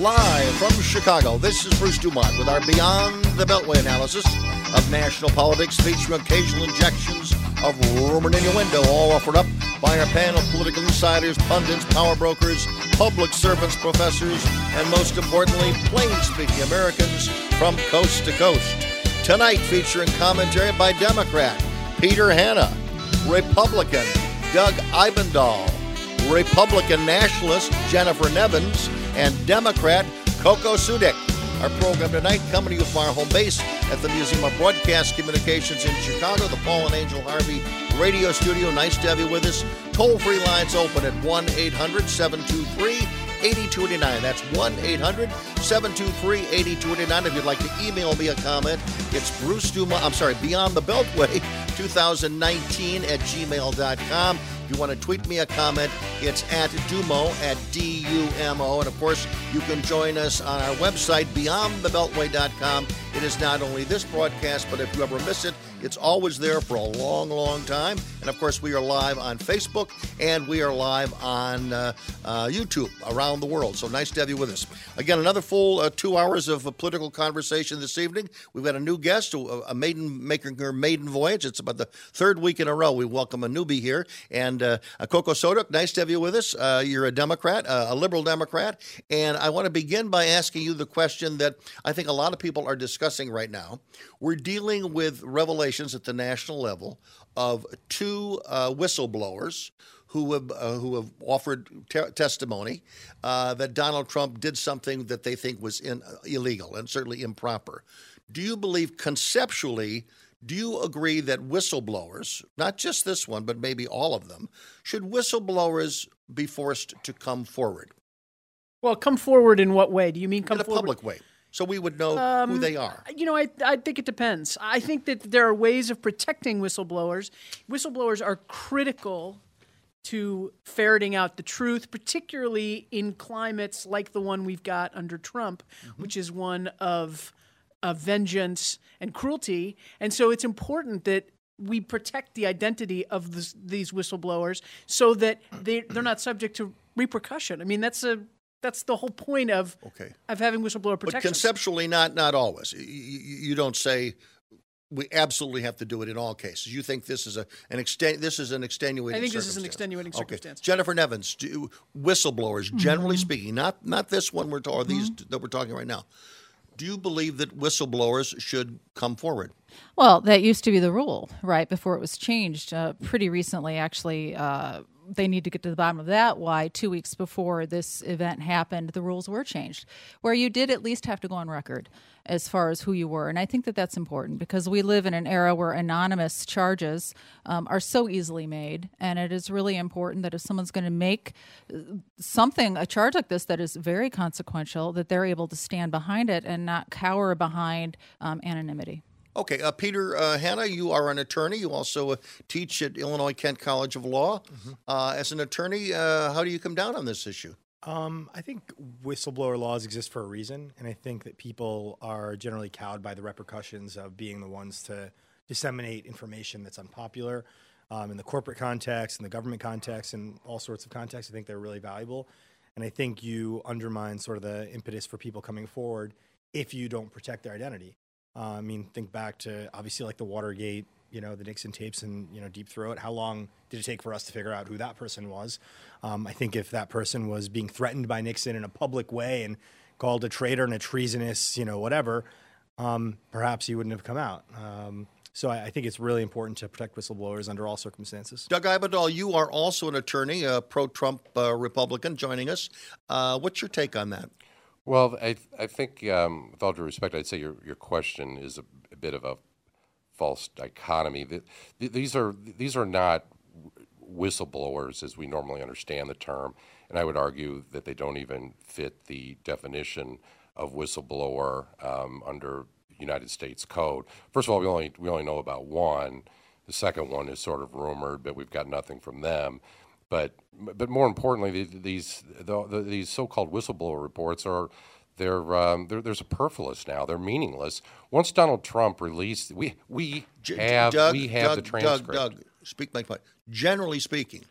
Live from Chicago, this is Bruce Dumont with our Beyond the Beltway analysis of national politics, featuring occasional injections of rumor in your window, all offered up by our panel of political insiders, pundits, power brokers, public servants, professors, and most importantly, plain speaking Americans from coast to coast. Tonight, featuring commentary by Democrat Peter Hanna, Republican Doug Ibendahl, Republican nationalist Jennifer Nevins, and Democrat Coco Sudik. Our program tonight coming to you from our home base at the Museum of Broadcast Communications in Chicago, the Paul and Angel Harvey radio studio. Nice to have you with us. Toll free lines open at 1 800 723 8289. That's 1 800 723 8289. If you'd like to email me a comment, it's Bruce Duma, I'm sorry, Beyond the Beltway 2019 at gmail.com. If you want to tweet me a comment, it's at Dumo, at D U M O. And of course, you can join us on our website, beyondthebeltway.com. It is not only this broadcast, but if you ever miss it, it's always there for a long, long time. And of course, we are live on Facebook and we are live on uh, uh, YouTube around the world. So nice to have you with us. Again, another full uh, two hours of political conversation this evening. We've got a new guest, a maiden making her maiden voyage. It's about the third week in a row we welcome a newbie here. And uh, Coco Soduk, nice to have you with us. Uh, you're a Democrat, uh, a liberal Democrat. And I want to begin by asking you the question that I think a lot of people are discussing right now. We're dealing with at the national level of two uh, whistleblowers who have uh, who have offered te- testimony uh, that Donald Trump did something that they think was in, uh, illegal and certainly improper. Do you believe conceptually? Do you agree that whistleblowers, not just this one, but maybe all of them, should whistleblowers be forced to come forward? Well, come forward in what way? Do you mean come forward? in a forward? public way? So we would know um, who they are. You know, I, I think it depends. I think that there are ways of protecting whistleblowers. Whistleblowers are critical to ferreting out the truth, particularly in climates like the one we've got under Trump, mm-hmm. which is one of, of vengeance and cruelty. And so it's important that we protect the identity of this, these whistleblowers so that they, they're not subject to repercussion. I mean, that's a that's the whole point of okay. of having whistleblower protection. But conceptually, not not always. You, you, don't say we absolutely have to do it in all cases. You think this is a an extent this is an extenuating. I think this is an extenuating circumstance. Okay. Jennifer Nevins, do, whistleblowers, mm-hmm. generally speaking, not not this one we're or these mm-hmm. that we're talking right now. Do you believe that whistleblowers should come forward? Well, that used to be the rule, right? Before it was changed, uh, pretty recently, actually. Uh, they need to get to the bottom of that. Why two weeks before this event happened, the rules were changed, where you did at least have to go on record as far as who you were. And I think that that's important because we live in an era where anonymous charges um, are so easily made. And it is really important that if someone's going to make uh, something, a charge like this that is very consequential, that they're able to stand behind it and not cower behind um, anonymity. Okay, uh, Peter uh, Hanna, you are an attorney. You also uh, teach at Illinois Kent College of Law. Mm-hmm. Uh, as an attorney, uh, how do you come down on this issue? Um, I think whistleblower laws exist for a reason, and I think that people are generally cowed by the repercussions of being the ones to disseminate information that's unpopular. Um, in the corporate context, in the government context, and all sorts of contexts, I think they're really valuable. And I think you undermine sort of the impetus for people coming forward if you don't protect their identity. Uh, I mean, think back to obviously like the Watergate, you know, the Nixon tapes and, you know, Deep Throat. How long did it take for us to figure out who that person was? Um, I think if that person was being threatened by Nixon in a public way and called a traitor and a treasonous, you know, whatever, um, perhaps he wouldn't have come out. Um, so I, I, think it's really important to protect whistleblowers under all circumstances. Doug Ibendahl, you are also an attorney, a pro-Trump uh, Republican, joining us. Uh, what's your take on that? Well, I, I think, um, with all due respect, I'd say your, your question is a, a bit of a false dichotomy. The, these are these are not whistleblowers as we normally understand the term, and I would argue that they don't even fit the definition of whistleblower um, under United States Code. First of all, we only we only know about one. The second one is sort of rumored, but we've got nothing from them. But but more importantly, these the, the, these so-called whistleblower reports are they're, um, they're they're superfluous now. They're meaningless. Once Donald Trump released, we we have Doug, we have Doug, the transcript. Doug, Doug, speak my point. Generally speaking,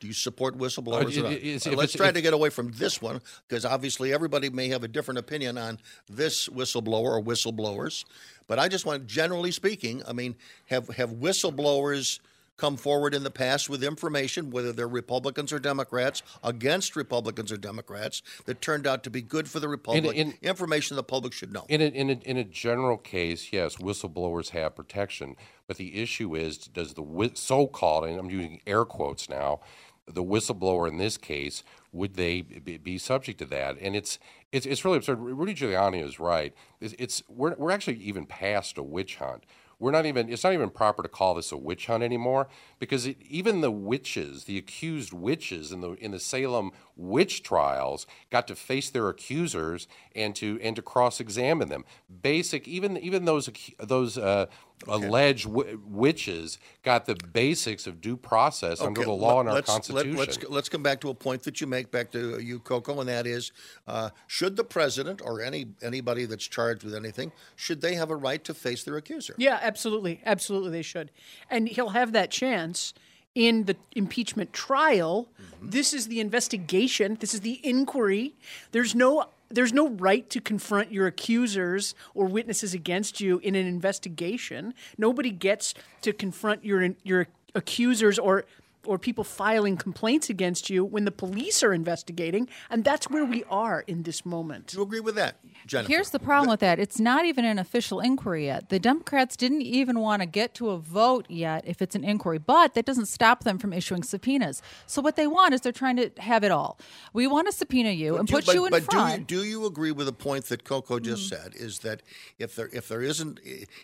Do you support whistleblowers? Uh, or not? it- it's- if let's try to get away from this one because obviously everybody may have a different opinion on this whistleblower or whistleblowers. But I just want, generally speaking, I mean, have have whistleblowers come forward in the past with information, whether they're Republicans or Democrats, against Republicans or Democrats, that turned out to be good for the Republic, in- information the public should know. In a, in, a, in a general case, yes, whistleblowers have protection. But the issue is does the so called, and I'm using air quotes now, the whistleblower in this case, would they be, be subject to that? And it's, it's, it's really absurd. Rudy Giuliani is right. It's, it's, we're, we're actually even past a witch hunt. We're not even, it's not even proper to call this a witch hunt anymore because it, even the witches, the accused witches in the, in the Salem witch trials got to face their accusers and to, and to cross examine them. Basic, even, even those, those uh, alleged w- witches got the basics of due process under the law and our let's, Constitution. Let, us let's come back to a point that you make, back to you, Coco, and that is, uh, should the president or any anybody that's charged with anything, should they have a right to face their accuser? Yeah, absolutely. Absolutely, they should. And he'll have that chance in the impeachment trial. This is the investigation, this is the inquiry. There's no. There's no right to confront your accusers or witnesses against you in an investigation. Nobody gets to confront your your accusers or or people filing complaints against you when the police are investigating, and that's where we are in this moment. Do you agree with that, Jennifer? Here's the problem with that. It's not even an official inquiry yet. The Democrats didn't even want to get to a vote yet if it's an inquiry, but that doesn't stop them from issuing subpoenas. So what they want is they're trying to have it all. We want to subpoena you and Do- put but, you in but front. do you do you agree with the point that Coco just Mm-hmm. said? Is that if there if there isn't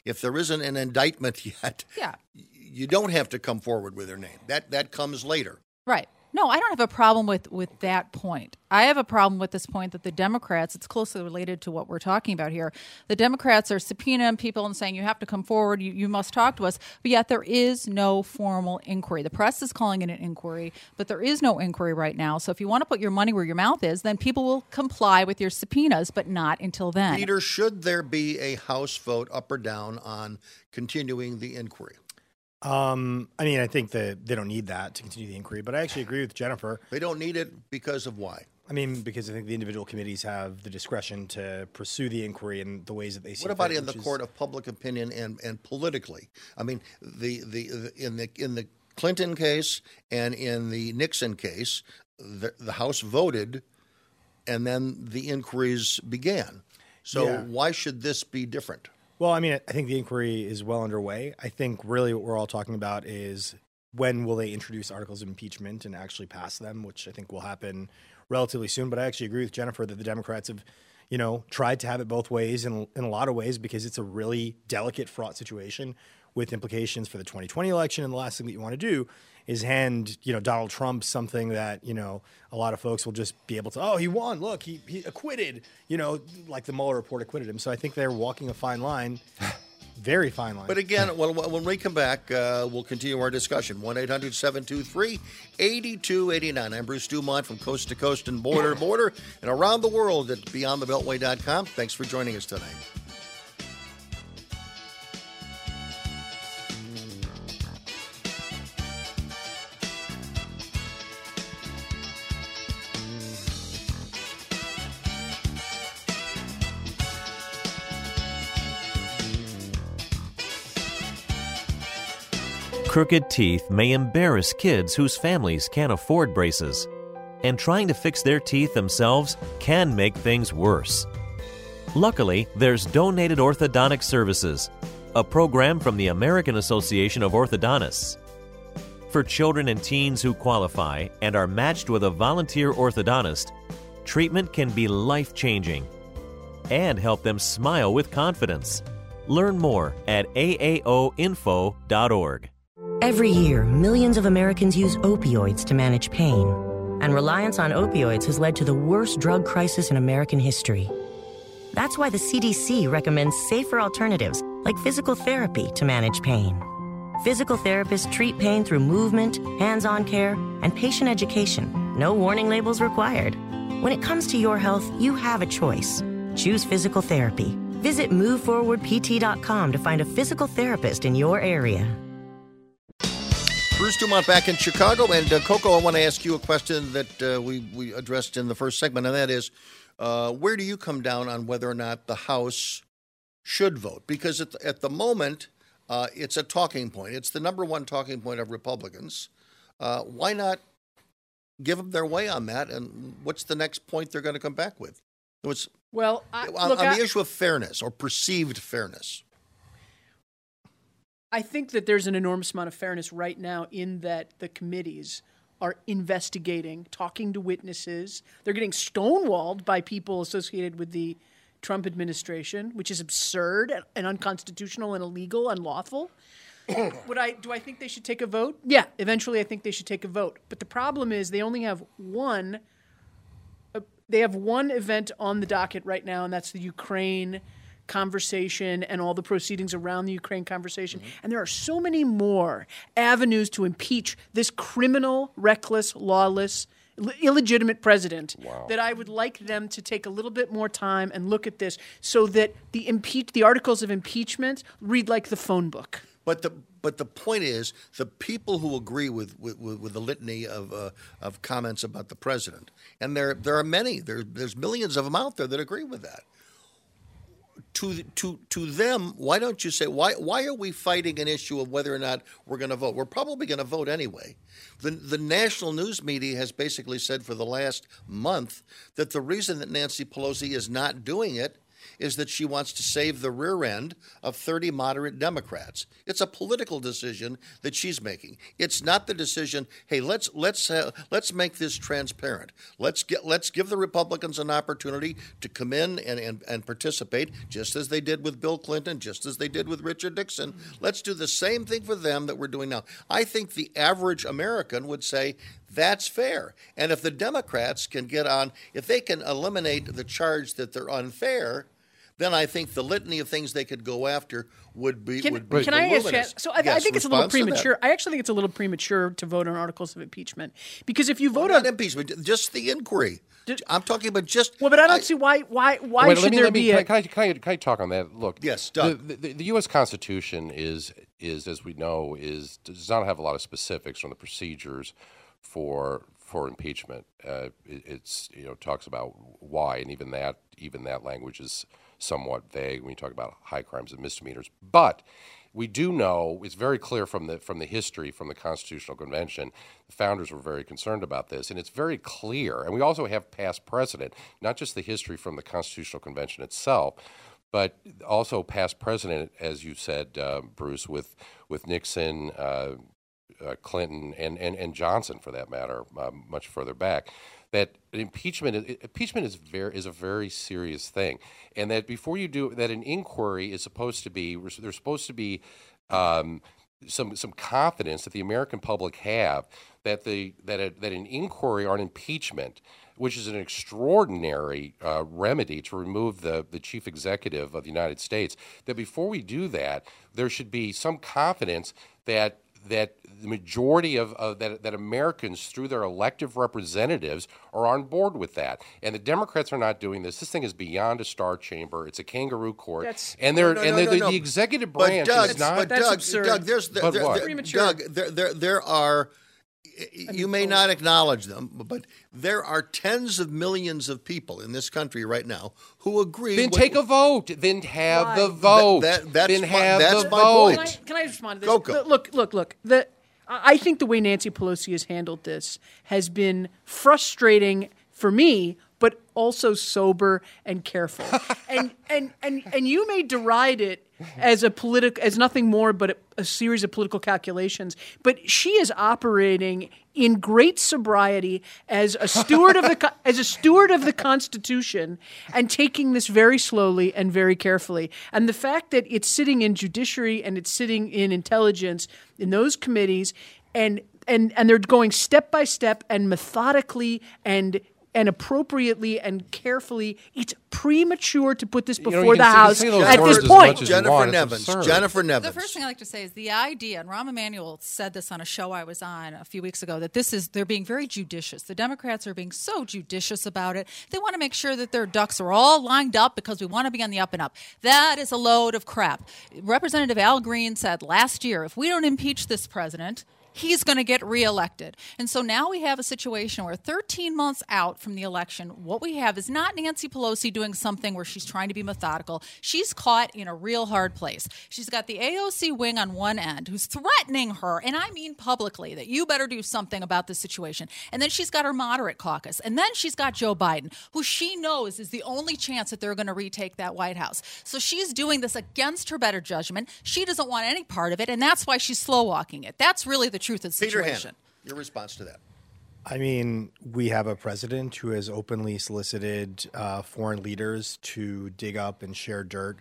if there isn't an indictment yet, Yeah. You don't have to come forward with their name. That that comes later. Right. No, I don't have a problem with with that point. I have a problem with this point that the Democrats, it's closely related to what we're talking about here. The Democrats are subpoenaing people and saying you have to come forward, you, you must talk to us, but yet there is no formal inquiry. The press is calling it an inquiry, but there is no inquiry right now. So if you want to put your money where your mouth is, then people will comply with your subpoenas, but not until then. Peter, should there be a House vote up or down on continuing the inquiry? Um, I mean, I think that they don't need that to continue the inquiry, but I actually agree with Jennifer. They don't need it because of why? I mean, because I think the individual committees have the discretion to pursue the inquiry in the ways that they see. What about fit, in the is- court of public opinion and, and politically? I mean, the, the, the in the in the Clinton case and in the Nixon case, the, the House voted, and then the inquiries began. So Yeah. why should this be different? Well, I mean, I think the inquiry is well underway. I think really what we're all talking about is when will they introduce articles of impeachment and actually pass them, which I think will happen relatively soon. But I actually agree with Jennifer that the Democrats have, you know, tried to have it both ways in, in a lot of ways because it's a really delicate, fraught situation with implications for the 2020 election. And the last thing that you want to do is hand, you know, Donald Trump something that, you know, a lot of folks will just be able to, oh, he won. Look, he, he acquitted, you know, like the Mueller report acquitted him. So I think they're walking a fine line, very fine line. But again, when, when we come back, uh, we'll continue our discussion. 1 800 723 8289. I'm Bruce Dumont from coast to coast and border to border and around the world at beyondthebeltway.com. Thanks for joining us tonight. Crooked teeth may embarrass kids whose families can't afford braces, and trying to fix their teeth themselves can make things worse. Luckily, there's Donated Orthodontic Services, a program from the American Association of Orthodontists. For children and teens who qualify and are matched with a volunteer orthodontist, treatment can be life changing and help them smile with confidence. Learn more at aaoinfo.org. Every year, millions of Americans use opioids to manage pain, and reliance on opioids has led to the worst drug crisis in American history. That's why the CDC recommends safer alternatives like physical therapy to manage pain. Physical therapists treat pain through movement, hands on care, and patient education. No warning labels required. When it comes to your health, you have a choice. Choose physical therapy. Visit moveforwardpt.com to find a physical therapist in your area. Bruce Dumont back in Chicago. And uh, Coco, I want to ask you a question that uh, we, we addressed in the first segment, and that is uh, where do you come down on whether or not the House should vote? Because at the, at the moment, uh, it's a talking point. It's the number one talking point of Republicans. Uh, why not give them their way on that? And what's the next point they're going to come back with? It was, Well, I, on, look, on I, the issue of fairness or perceived fairness. I think that there's an enormous amount of fairness right now in that the committees are investigating, talking to witnesses. They're getting stonewalled by people associated with the Trump administration, which is absurd and unconstitutional and illegal, and unlawful. Would I do I think they should take a vote? Yeah, eventually I think they should take a vote. But the problem is they only have one uh, they have one event on the docket right now and that's the Ukraine conversation and all the proceedings around the Ukraine conversation. And there are so many more avenues to impeach this criminal, reckless, lawless, illegitimate president that I would like them to take a little bit more time and look at this so that the impeach the articles of impeachment read like the phone book. But the but the point is, the people who agree with with, with, with the litany of uh, of comments about the president, and there there are many. There, there's millions of them out there that agree with that. To to to them, why don't you say why why are we fighting an issue of whether or not we're going to vote? We're probably going to vote anyway. The the national news media has basically said for the last month that the reason that Nancy Pelosi is not doing it is that she wants to save the rear end of 30 moderate Democrats. It's a political decision that she's making. It's not the decision, hey, let's let's uh, let's make this transparent. Let's get let's give the Republicans an opportunity to come in and, and, and participate just as they did with Bill Clinton, just as they did with Richard Nixon. Let's do the same thing for them that we're doing now. I think the average American would say that's fair. And if the Democrats can get on, if they can eliminate the charge that they're unfair, then I think the litany of things they could go after would be Can, would be can I ask you? So I, I think it's a little response to that. premature. I actually think it's a little premature to vote on articles of impeachment because if you vote Not on impeachment, just the inquiry. I'm talking about just. well, but I don't see why why why Wait, should let me, there let me, be can, a I, can, I, can, I, can I talk on that? Look, Yes, the, the, the U.S. Constitution is is as we know is does not have a lot of specifics on the procedures for for impeachment. Uh, it, it's you know talks about why, and even that even that language is somewhat vague when you talk about high crimes and misdemeanors. But we do know it's very clear from the from the history from the Constitutional Convention. The founders were very concerned about this, and it's very clear. And we also have past precedent, not just the history from the Constitutional Convention itself, but also past precedent, as you said, uh, Bruce, with with Nixon. Uh, uh, Clinton and, and, and Johnson, for that matter, uh, much further back, that impeachment impeachment is very is a very serious thing, and that before you do that, an inquiry is supposed to be there's supposed to be um, some some confidence that the American public have that the that a, that an inquiry on impeachment which is an extraordinary uh, remedy to remove the, the chief executive of the United States, that before we do that, there should be some confidence that that the majority of, of that, that Americans, through their elective representatives, are on board with that. And the Democrats are not doing this. This thing is beyond a star chamber. It's a kangaroo court. That's- and they're No, and no, the, no, the, no. the executive But branch Doug, is not. but That's Doug, absurd. Doug, there's there, But there, what? there- Doug, there, there, there are. You may not acknowledge them, but there are tens of millions of people in this country right now who agree. then with- take a vote. Then have Why? the vote. that- that's then my- have that's the my vote. Can I, can I respond to this? Coco. Look, look, look. The I I think the way Nancy Pelosi has handled this has been frustrating for me, but also sober and careful. and and and and you may deride it as a politic as nothing more but a, a series of political calculations. But she is operating in great sobriety as a steward of the as a steward of the Constitution and taking this very slowly and very carefully. And the fact that it's sitting in judiciary and it's sitting in intelligence in those committees and and and they're going step by step and methodically and and appropriately and carefully. It's premature to put this before you the say- House at this point. much as you Jennifer want, Nevins. Jennifer Nevins. The first thing I like to say is the idea, and Rahm Emanuel said this on a show I was on a few weeks ago, that this is they're being very judicious. The Democrats are being so judicious about it. They want to make sure that their ducks are all lined up because we want to be on the up and up. That is a load of crap. Representative Al Green said last year, if we don't impeach this president, he's going to get reelected. And so now we have a situation where 13 months out from the election, what we have is not Nancy Pelosi doing something where she's trying to be methodical. She's caught in a real hard place. She's got the AOC wing on one end who's threatening her, and I mean publicly, that you better do something about this situation. And then she's got her moderate caucus. And then she's got Joe Biden, who she knows is the only chance that they're going to retake that White House. So she's doing this against her better judgment. She doesn't want any part of it, and that's why she's slow walking it. That's really the truth of the Peter situation. Hanna, your response to that. I mean, we have a president who has openly solicited uh, foreign leaders to dig up and share dirt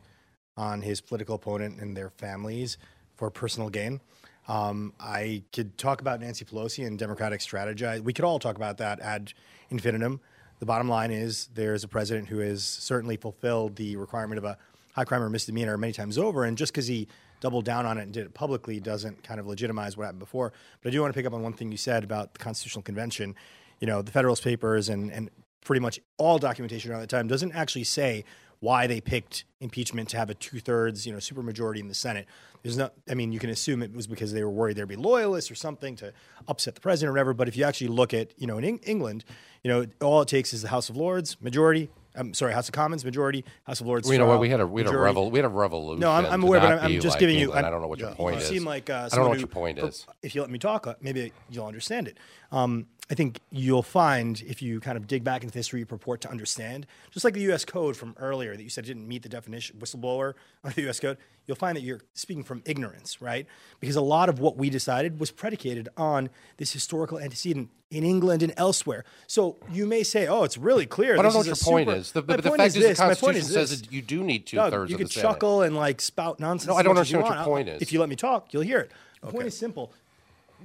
on his political opponent and their families for personal gain. Um, I could talk about Nancy Pelosi and Democratic strategy. We could all talk about that ad infinitum. The bottom line is there's a president who has certainly fulfilled the requirement of a high crime or misdemeanor many times over. And just because he doubled down on it and did it publicly doesn't kind of legitimize what happened before. But I do want to pick up on one thing you said about the Constitutional Convention. You know, the Federalist Papers and, and pretty much all documentation around that time doesn't actually say why they picked impeachment to have a two thirds, you know, supermajority in the Senate. There's no, I mean, you can assume it was because they were worried there'd be loyalists or something to upset the president or whatever. But if you actually look at, you know, in Eng- England, you know, all it takes is the House of Lords majority. I'm sorry, House of Commons majority, House of Lords. Well, you know what? We had a we had a majority. we had a revolution. No, I'm, I'm aware, but I'm, I'm just like giving you. England. I'm- I don't know what your you point you is. seem like uh, I don't know what who- your point is. If you let me talk, uh, maybe you'll understand it. Um, I think you'll find if you kind of dig back into history, you purport to understand, just like the U.S. Code from earlier that you said didn't meet the definition whistleblower under the U.S. Code. You'll find that you're speaking from ignorance, right? Because a lot of what we decided was predicated on this historical antecedent in England and elsewhere. So you may say, "Oh, it's really clear." I don't know what your point super- is. The, the point fact is, this, the my point Constitution is says that you do need two thirds you of could the chuckle and like spout nonsense. No, I don't as you understand what your point I'll- is. If you let me talk, you'll hear it. The point is simple.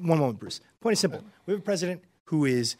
One moment, Bruce. Point is simple. We have a president who is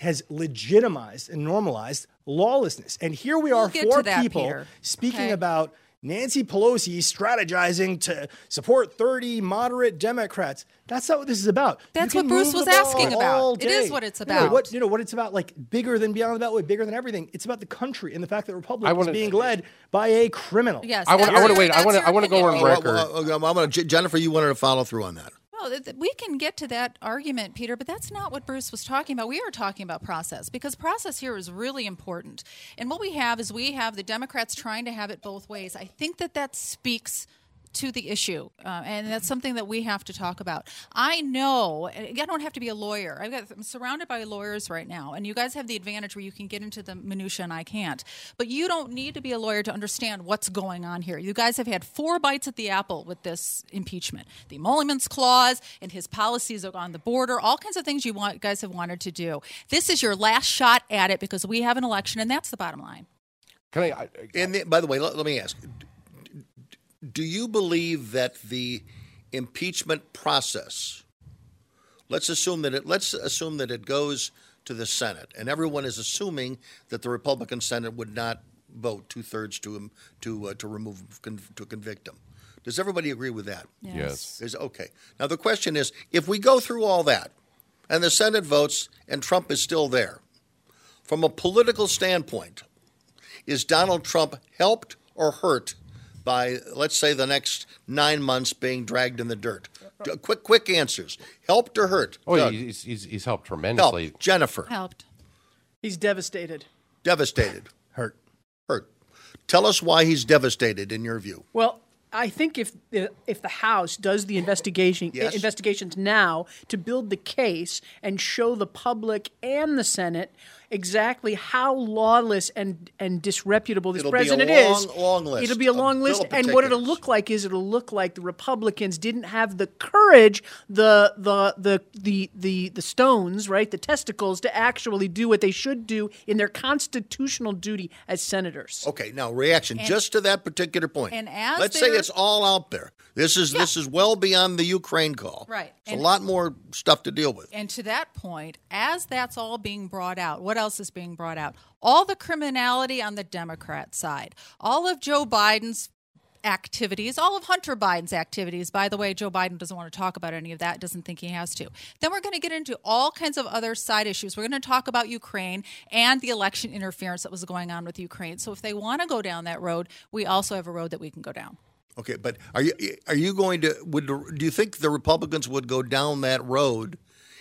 has legitimized and normalized lawlessness, and here we are, get four that, people Peter. speaking Okay. about. Nancy Pelosi strategizing to support 30 moderate Democrats. That's not what this is about. That's what Bruce was asking about. It is what it's You know, about. what, you know what it's about? Like bigger than Beyond the Beltway, bigger than everything. It's about the country and the fact that the Republic I is being led by a criminal. Yes, I wanna- that's I wanna your- wait, I wanna- I wanna go on record. well, well, I'm gonna, Jennifer, you wanted to follow through on that. Th- th- we can get to that argument, Peter, but that's not what Bruce was talking about. We are talking about process because process here is really important. And what we have is we have the Democrats trying to have it both ways. I think that that speaks to the issue, uh, and that's something that we have to talk about. I know I don't have to be a lawyer. I've got, I'm surrounded by lawyers right now, and you guys have the advantage where you can get into the minutia, and I can't. But you don't need to be a lawyer to understand what's going on here. You guys have had four bites at the apple with this impeachment: the emoluments clause and his policies on the border, all kinds of things you want, guys have wanted to do. This is your last shot at it because we have an election, and that's the bottom line. Can I? I And the, by the way, let, let me ask: Do you believe that the impeachment process? Let's assume that it. Let's assume that it goes to the Senate, and everyone is assuming that the Republican Senate would not vote two thirds to him to uh, to remove to convict him. Does everybody agree with that? Yes. Is okay. Now the question is, if we go through all that, and the Senate votes, and Trump is still there, from a political standpoint, is Donald Trump helped or hurt by, let's say, the next nine months being dragged in the dirt? D- Quick, quick answers. Helped or hurt? Oh, Doug, he's, he's, he's helped help. tremendously. Jennifer, Helped. He's devastated. devastated. Hurt. Hurt. Tell us why he's devastated in your view. Well, I think if the, if the House does the investigation Yes. investigations now to build the case and show the public and the Senate exactly how lawless and and disreputable this It'll be a president long, is, long list it'll be a long list, and what it'll look like is it'll look like the Republicans didn't have the courage, the the the the the the stones, right, the testicles, to actually do what they should do in their constitutional duty as senators. Okay, now reaction just to that particular point. and as let's say they're- it's all out there. This is this is well beyond the Ukraine call. Right. It's a lot more stuff to deal with. And to that point, as that's all being brought out, what else is being brought out? All the criminality on the Democrat side, all of Joe Biden's activities, all of Hunter Biden's activities. By the way, Joe Biden doesn't want to talk about any of that, doesn't think he has to. Then we're going to get into all kinds of other side issues. We're going to talk about Ukraine and the election interference that was going on with Ukraine. So if they want to go down that road, we also have a road that we can go down. Okay, but are you are you going to would do you think the Republicans would go down that road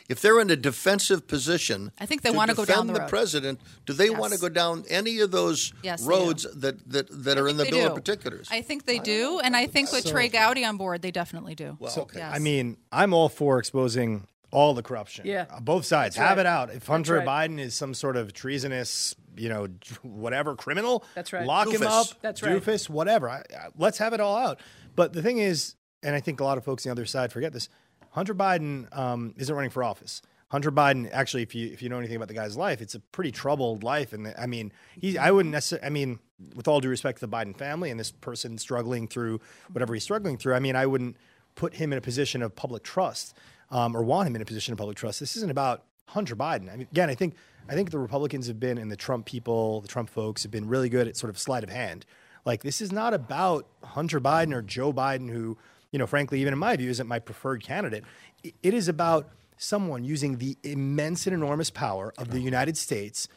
if they're in a defensive position? I think they to wanna go down defend the the road. president. Do they want to go down any of those Yes, roads do. that that, that are in the bill do. of particulars? I think they do, and I think with Trey Gowdy on board, they definitely do. well, okay. yes. I mean, I'm all for exposing all the corruption. Yeah. Uh, Both sides. That's Have right. it out. If Hunter right. Biden is some sort of treasonous, you know, whatever criminal, That's right. Lock him up. That's right. Doofus, whatever. I, I, let's have it all out. But the thing is, and I think a lot of folks on the other side forget this, Hunter Biden um, isn't running for office. Hunter Biden, actually, if you if you know anything about the guy's life, it's a pretty troubled life. And I mean, he, I wouldn't necessarily. I mean, with all due respect to the Biden family and this person struggling through whatever he's struggling through, I mean, I wouldn't put him in a position of public trust um, or want him in a position of public trust. This isn't about Hunter Biden. I mean, again, I think I think the Republicans have been and the Trump people, the Trump folks have been really good at sort of sleight of hand. Like this is not about Hunter Biden or Joe Biden, who, you know, frankly, even in my view, isn't my preferred candidate. It is about someone using the immense and enormous power of the United States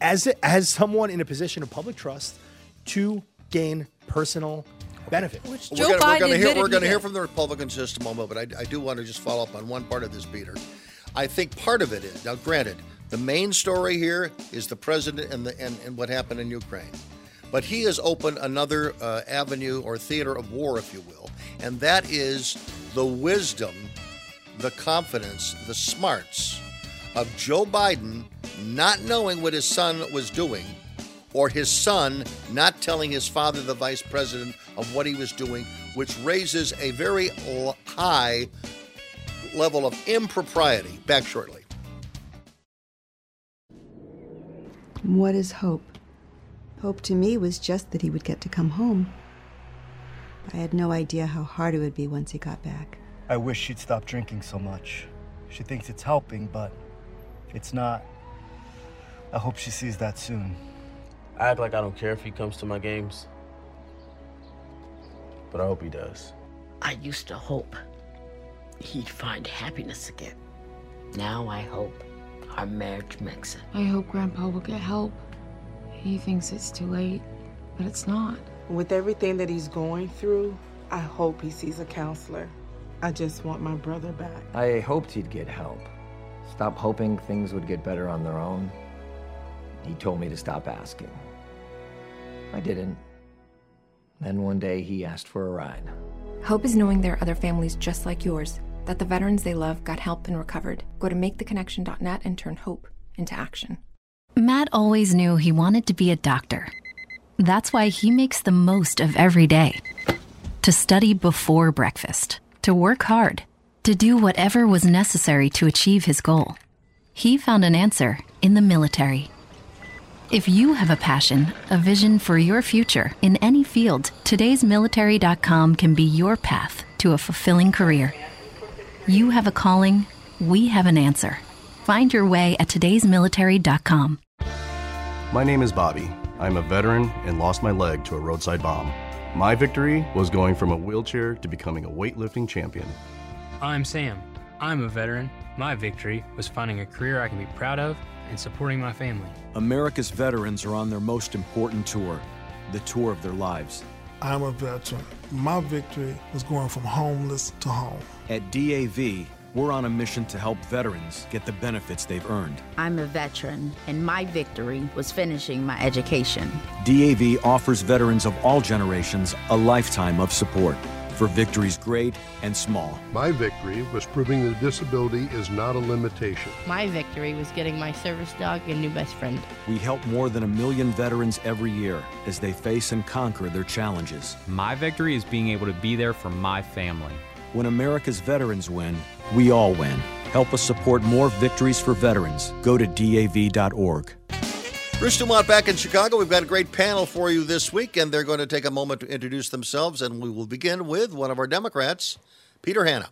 as as someone in a position of public trust to gain personal benefit. Which Well, Joe we're gonna, Biden we're gonna hear we're going to hear from the Republicans in just a moment, but I, I do want to just follow up on one part of this, Peter. I think part of it is now. Granted, the main story here is the president and the and, and what happened in Ukraine, but he has opened another uh, avenue or theater of war, if you will, and that is the wisdom, the confidence, the smarts of Joe Biden not knowing what his son was doing or his son not telling his father, the vice president, of what he was doing, which raises a very high level of impropriety. Back shortly. What is hope? Hope to me was just that he would get to come home. I had no idea how hard it would be once he got back. I wish she'd stop drinking so much. She thinks it's helping, but it's not. I hope she sees that soon. I act like I don't care if he comes to my games. But I hope he does. I used to hope he'd find happiness again. Now I hope our marriage makes it. I hope Grandpa will get help. He thinks it's too late, but it's not. With everything that he's going through, I hope he sees a counselor. I just want my brother back. I hoped he'd get help. Stop hoping things would get better on their own. He told me to stop asking. I didn't. Then one day he asked for a ride. Hope is knowing there are other families just like yours, that the veterans they love got help and recovered. Go to maketheconnection.net and turn hope into action. Matt always knew he wanted to be a doctor. That's why he makes the most of every day. To study before breakfast, to work hard, to do whatever was necessary to achieve his goal. He found an answer in the military. If you have a passion, a vision for your future in any field, today'smilitary.com can be your path to a fulfilling career. You have a calling, we have an answer. Find your way at today'smilitary.com. My name is Bobby. I'm a veteran and lost my leg to a roadside bomb. My victory was going from a wheelchair to becoming a weightlifting champion. I'm Sam. I'm a veteran. My victory was finding a career I can be proud of and supporting my family. America's veterans are on their most important tour, the tour of their lives. I'm a veteran. My victory was going from homeless to home. At DAV, we're on a mission to help veterans get the benefits they've earned. I'm a veteran, and my victory was finishing my education. DAV offers veterans of all generations a lifetime of support for victories great and small. My victory was proving that disability is not a limitation. My victory was getting my service dog a new best friend. We help more than a million veterans every year as they face and conquer their challenges. My victory is being able to be there for my family. When America's veterans win, we all win. Help us support more victories for veterans. Go to DAV.org. Bruce Dumont back in Chicago. We've got a great panel for you this week, and they're going to take a moment to introduce themselves, and we will begin with one of our Democrats, Peter Hanna.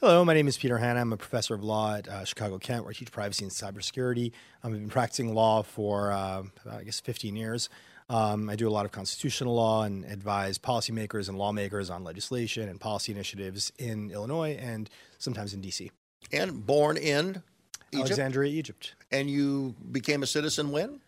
Hello, my name is Peter Hanna. I'm a professor of law at uh, Chicago Kent, where I teach privacy and cybersecurity. Um, I've been practicing law for, uh, about, I guess, 15 years. Um, I do a lot of constitutional law and advise policymakers and lawmakers on legislation and policy initiatives in Illinois and sometimes in D.C. And born in Egypt? Alexandria, Egypt. And you became a citizen when?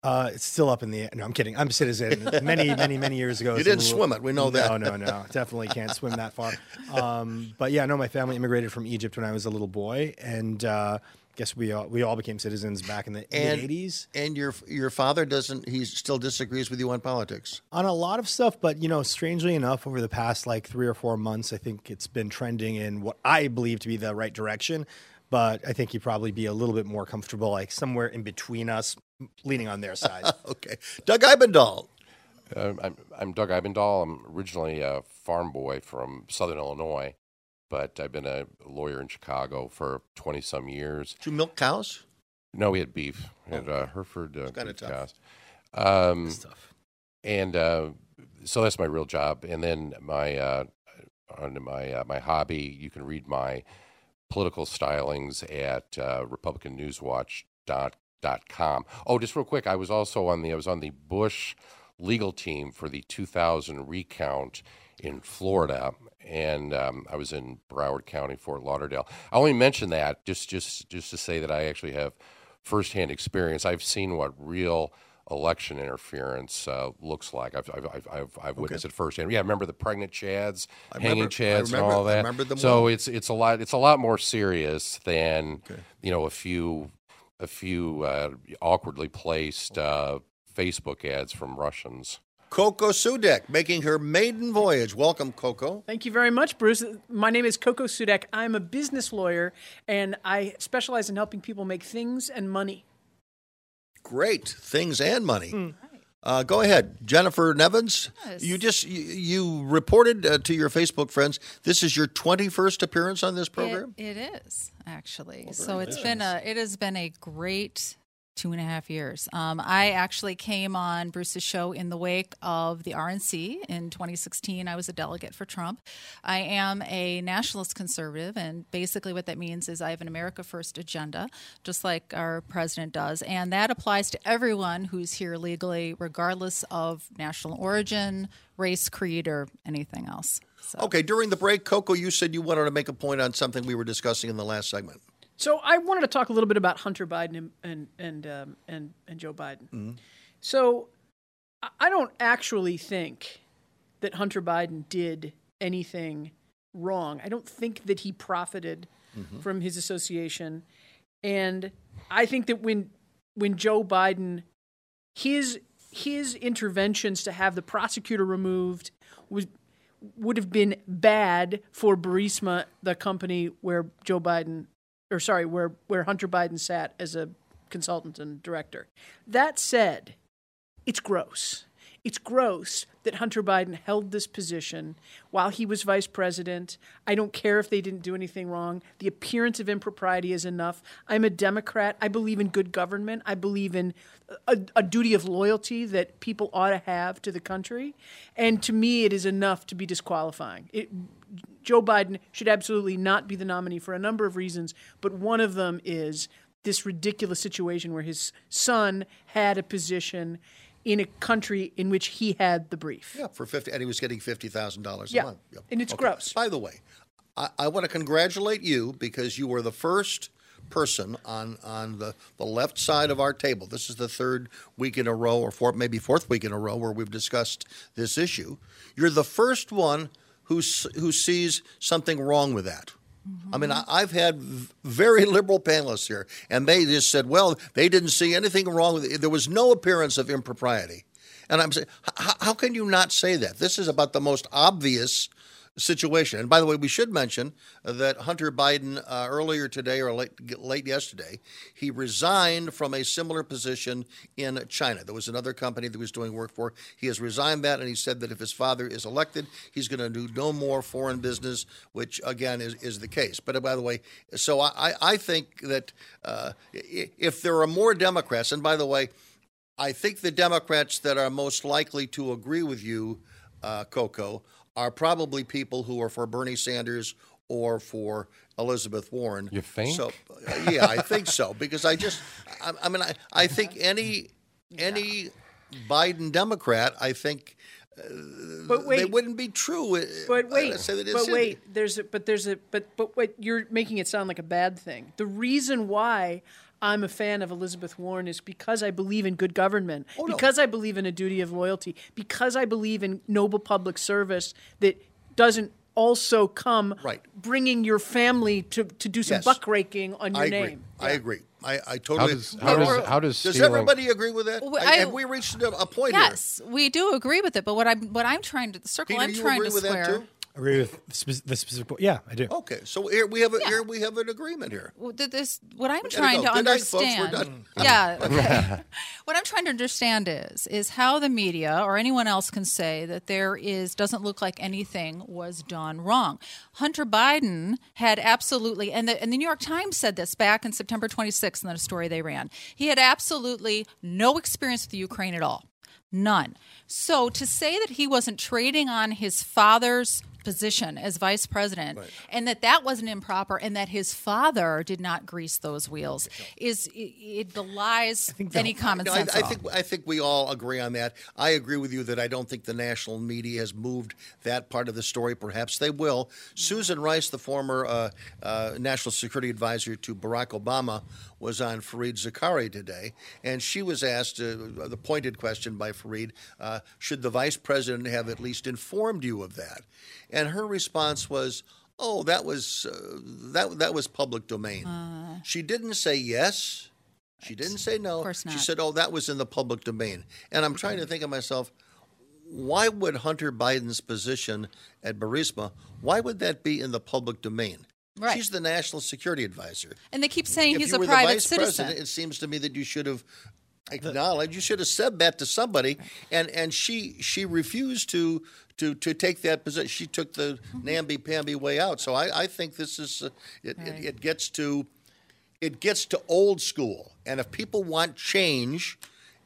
Uh, it's still up in the air. No, I'm kidding. I'm a citizen. Many, many, many years ago. You didn't little- swim it. We know that. No, no, no. Definitely can't swim that far. Um, but yeah, no, my family immigrated from Egypt when I was a little boy, and uh, guess we all, we all became citizens back in the And '80s. And your your father doesn't. He still disagrees with you on politics. on a lot of stuff, but you know, strangely enough, over the past like three or four months, I think it's been trending in what I believe to be the right direction. But I think you'd probably be a little bit more comfortable, like somewhere in between us, leaning on their side. okay, Doug Ibendahl. Uh, I'm, I'm Doug Ibendahl. I'm originally a farm boy from Southern Illinois, but I've been a lawyer in Chicago for 20 some years. Did you milk cows? No, we had beef. We had uh, Hereford uh, kinda beef tough. cows. Um, And uh, so that's my real job. And then my uh, on my uh, my hobby, you can read my political stylings at uh, RepublicanNewsWatch.com. Oh, just real quick, I was also on the I was on the Bush legal team for the 2000 recount in Florida, and um, I was in Broward County, Fort Lauderdale. I only mention that just just just to say that I actually have firsthand experience. I've seen what real election interference uh, looks like. I've I've I've, I've, I've witnessed it firsthand. Yeah, I remember the pregnant chads, I hanging remember- I chads, and remember- all I that. remember them so well. it's it's a lot it's a lot more serious than you know a few a few uh, awkwardly placed uh, Facebook ads from Russians. Coco Sudek making her maiden voyage. Welcome, Coco. Thank you very much, Bruce. My name is Coco Sudek. I'm a business lawyer, and I specialize in helping people make things and money. Great things and money. Hmm. Uh, go ahead, Jennifer Nevins. Yes. You just you, you reported uh, to your Facebook friends. This is your twenty first appearance on this program. It, it is actually. Well, so it's nice. been a it has been a great two and a half years. Um, I actually came on Bruce's show in the wake of the RNC in 2016. I was a delegate for Trump. I am a nationalist conservative, and basically what that means is I have an America First agenda, just like our president does, and that applies to everyone who's here legally, regardless of national origin, race, creed, or anything else. Okay, during the break, Coco, you said you wanted to make a point on something we were discussing in the last segment. So I wanted to talk a little bit about Hunter Biden and and and um, and, and Joe Biden. Mm-hmm. So I- don't actually think that Hunter Biden did anything wrong. I don't think that he profited Mhm. from his association, and I think that when when Joe Biden his his interventions to have the prosecutor removed was would have been bad for Burisma, the company where Joe Biden, or sorry, where where Hunter Biden sat as a consultant and director. That said, it's gross. It's gross that Hunter Biden held this position while he was vice president. I don't care if they didn't do anything wrong. The appearance of impropriety is enough. I'm a Democrat. I believe in good government. I believe in a, a duty of loyalty that people ought to have to the country. And to me, it is enough to be disqualifying. It, Joe Biden should absolutely not be the nominee for a number of reasons, but one of them is this ridiculous situation where his son had a position in a country in which he had the brief. Yeah, for fifty, and he was getting fifty thousand dollars a Yeah, month. and it's Okay. gross. By the way, I, I want to congratulate you because you were the first person on on the, the left side of our table. This is the third week in a row, or fourth, maybe fourth week in a row, where we've discussed this issue. You're the first one who who sees something wrong with that. I mean, I, I've had very liberal panelists here, and they just said, well, they didn't see anything wrong with it. There was no appearance of impropriety. And I'm saying, h- how can you not say that? This is about the most obvious situation. And by the way, we should mention that Hunter Biden uh, earlier today or late, late yesterday, he resigned from a similar position in China. There was another company that he was doing work for. He has resigned that, and he said that if his father is elected, he's going to do no more foreign business, which again is, is the case. But uh, by the way, so I, I- think that uh, if there are more Democrats, and by the way, I think the Democrats that are most likely to agree with you, uh, Coco, are probably people who are for Bernie Sanders or for Elizabeth Warren. You think? So, uh, yeah, I think so because I just, I, I mean, I, I think any any Biden Democrat, I think. Uh, But wait. they wouldn't be true. uh, But wait, say that but wait, there's a, but there's a but but what you're making it sound like a bad thing. The reason why I'm a fan of Elizabeth Warren is because I believe in good government, Oh, no. because I believe in a duty of loyalty, because I believe in noble public service that doesn't also come Right. bringing your family to, to do some Yes. buckraking on your I agree. name. I agree. I, I totally. does- how does- how does Does stealing- everybody agree with that? Well, I- I- have we reached a a point Yes, we do agree with it. But what I'm what I'm trying to the circle Peter, I'm you trying agree to with that square. Too? Agree with the the specific point. Yeah, I do. Okay, so here we have a, here we have an agreement here. Well, th- This what I'm trying go. to Good night, folks. We're understand. done. Yeah. Okay. what I'm trying to understand is is how the media or anyone else can say that there is doesn't look like anything was done wrong. Hunter Biden had absolutely, and the and the New York Times said this back in September 26th in the story they ran. He had absolutely no experience with Ukraine at all. None. So to say that he wasn't trading on his father's position as vice president and that that wasn't improper and that his father did not grease those wheels is it, it belies any common No, I, sense I at all. think I think we all agree on that. I agree with you that I don't think the national media has moved that part of the story. Perhaps they will. Susan Rice, the former uh, uh, national security advisor to Barack Obama, was on Fareed Zakaria today, and she was asked uh, the pointed question by Fareed: uh, Should the vice president have at least informed you of that? And her response was. Oh, that was uh, that that was public domain. Uh. she didn't say yes. She didn't say no. Of course not. She said, "Oh, that was in the public domain." And I'm trying to think of myself, why would Hunter Biden's position at Burisma, why would that be in the public domain? Right. She's the national security advisor. and they keep saying if he's you a were private the vice citizen. president, it seems to me that you should have acknowledged. You should have said that to somebody, and and she she refused to. To, to take that position, she took the Mm-hmm. namby pamby way out. So I, I think this is uh, it, it, it gets to it gets to old school. And if people want change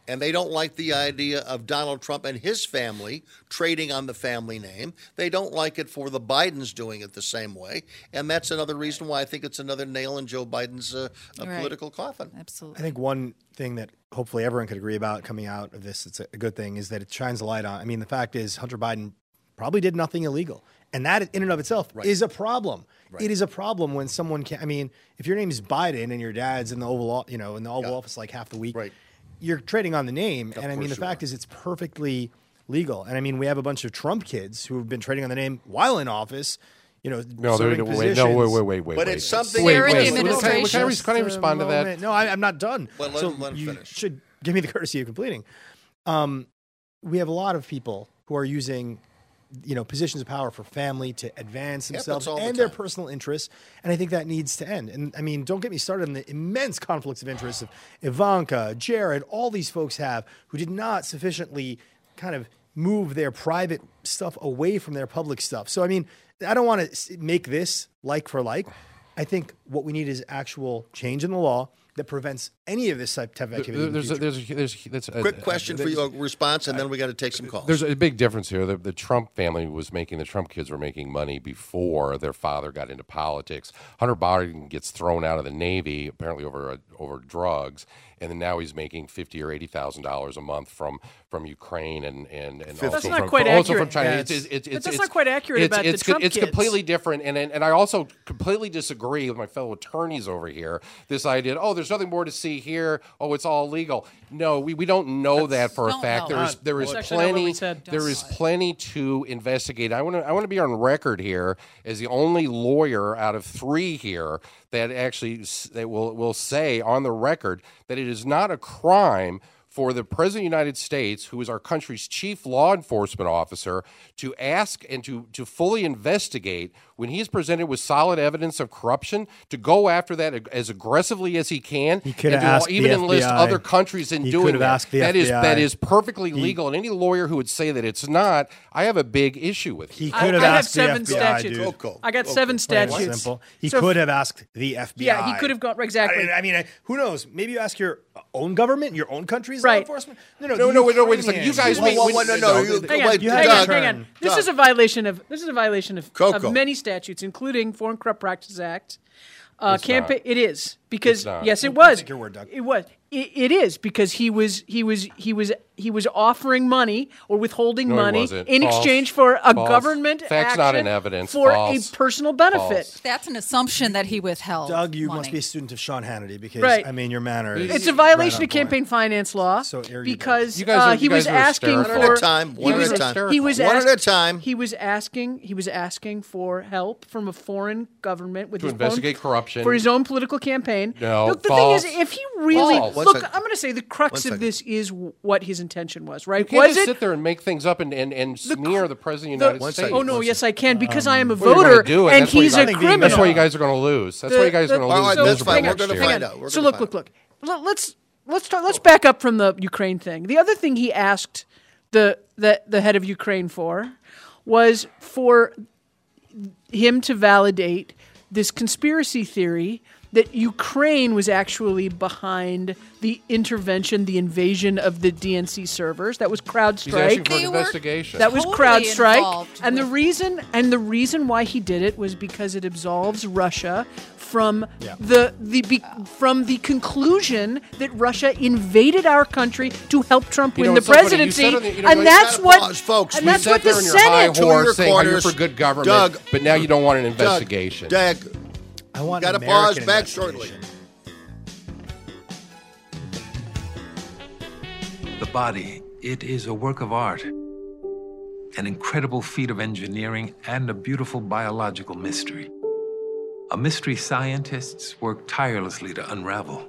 and they don't like the idea of Donald Trump and his family trading on the family name, they don't like it for the Bidens doing it the same way. And that's another reason why I think it's another nail in Joe Biden's uh, Right. political coffin. Absolutely. I think one thing that hopefully everyone could agree about coming out of this, it's a good thing, is that it shines a light on. I mean, the fact is, Hunter Biden probably did nothing illegal. And that in and of itself is a problem. It is a problem when someone can I mean, if your name is Biden and your dad's in the Oval, you know, in the Oval Office like half the week, you're trading on the name. and I mean, the course you fact is, it's perfectly legal. And I mean, we have a bunch of Trump kids who have been trading on the name while in office. You know, No, there- serving wait, no, wait, wait, wait, wait, But wait. it's something- Wait, They're wait, the wait, can I- Can I, Just can I a respond to that? No, I, I'm not done. Well, let so let him you finish. should give me the courtesy of completing. Um, we have a lot of people who are using, you know, positions of power for family to advance themselves that's all the and their personal interests, and I think that needs to end. And I mean, don't get me started on the immense conflicts of interest of Ivanka, Jared, all these folks have who did not sufficiently kind of move their private stuff away from their public stuff. So I mean, I don't want to make this like for like. I think what we need is actual change in the law that prevents any of this type of activity. in the There's, a, there's, a, there's, that's a, Quick question for you, a response, and then we got to take some calls. There's a big difference here. The, the Trump family was making the Trump kids were making money before their father got into politics. Hunter Biden gets thrown out of the Navy apparently over over drugs, and then now he's making fifty or eighty thousand dollars a month from from Ukraine and and, and That's also not from, quite also from accurate. China. Yeah, it's, it's, it's- it's, but that's it's- not quite accurate it's, about the it's, Trump it's kids. completely different, and, and and I also completely disagree with my fellow attorneys over here. This idea, oh, there's nothing more to see here. Oh, it's all legal. No, we, we don't know that for a fact. There is there is That's actually not what we plenty said. there Don't is plenty to investigate. I want to I want to be on record here as the only lawyer out of three here that actually that will will say on the record that it is not a crime for the President of the United States, who is our country's chief law enforcement officer, to ask and to, to fully investigate when he's presented with solid evidence of corruption, to go after that as aggressively as he can, He could and have to even enlist FBI. other countries in He doing could have that. asked the That is that FBI. is perfectly He- legal, and any lawyer who would say that it's not, I have a big issue with. He you. could have I have asked seven the FBI, statutes. dude. Oh, Coco. I got Coco. seven Plain statutes. Simple. He So- could have asked the FBI. Yeah, he could have got exactly. I, I mean, I- who knows? Maybe you ask your own government, your own country's law enforcement. No, no, No, the no, wait, no, wait a second. Ukrainians. You guys Whoa, mean- whoa, when- whoa, no, no, no, you- Hang on, wait, you hang had on, to hang turn- on. This Doug. is a violation of this is a violation of, Coco. of many statutes, including Foreign Corrupt Practices Act. Uh, It's campaign. It is because It's not. yes, it was. your word, Doug. It was. It, it is because he was he was he was he was offering money or withholding No, money in False. exchange for a False. government Facts action not in evidence. for False. a personal benefit. That's an assumption that he withheld. Doug, you money. must be a student of Sean Hannity because Right. I mean your manner. is It's a violation on of campaign finance law irritating. because You guys are- uh, he you was guys are asking for One at a time, he one at was a time. he was One at a time. He was asking he was asking for help from a foreign government with To his investigate own, corruption. for his own political campaign. No, Look, the false. thing is, if he really False. Look. I'm going to say the crux of this is what his intention was. Right? You can't was just it? sit there and make things up and, and, and smear the president of the the- United States. oh no, yes I can because I am a voter do it. and he's a guys- criminal. That's why you guys are going to lose. That's why you guys are going to lose. so, this hang next on, year. hang on. So look, look, look. Let- Let's let's talk, let's back up from the Ukraine thing. The other thing he asked the the the head of Ukraine for was for him to validate this conspiracy theory that Ukraine was actually behind the intervention, the invasion of the DNC servers. That was CrowdStrike. He's asking for an investigation. That was totally CrowdStrike. And the reason and the reason why he did it was because it absolves Russia from Yeah. the the be, from the conclusion that Russia invaded our country to help Trump You win know, the it's so funny. You presidency, the- you know and that's what Pause, folks. and we that's sat what the there on your high Senate. horse saying how you're for good government, Doug, but now you don't want an Doug, investigation. Doug, I want got to pause back shortly. The body, it is a work of art, an incredible feat of engineering, and a beautiful biological mystery. A mystery scientists work tirelessly to unravel.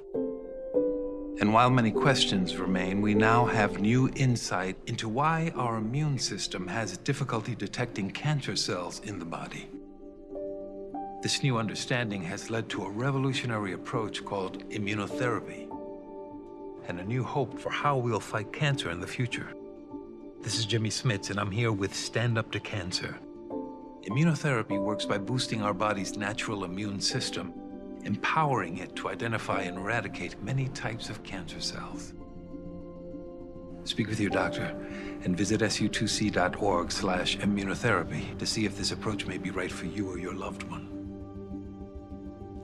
And while many questions remain, we now have new insight into why our immune system has difficulty detecting cancer cells in the body. This new understanding has led to a revolutionary approach called immunotherapy and a new hope for how we'll fight cancer in the future. This is Jimmy Smits, and I'm here with Stand Up to Cancer. Immunotherapy works by boosting our body's natural immune system, empowering it to identify and eradicate many types of cancer cells. Speak with your doctor and visit su2c.org slash immunotherapy to see if this approach may be right for you or your loved one.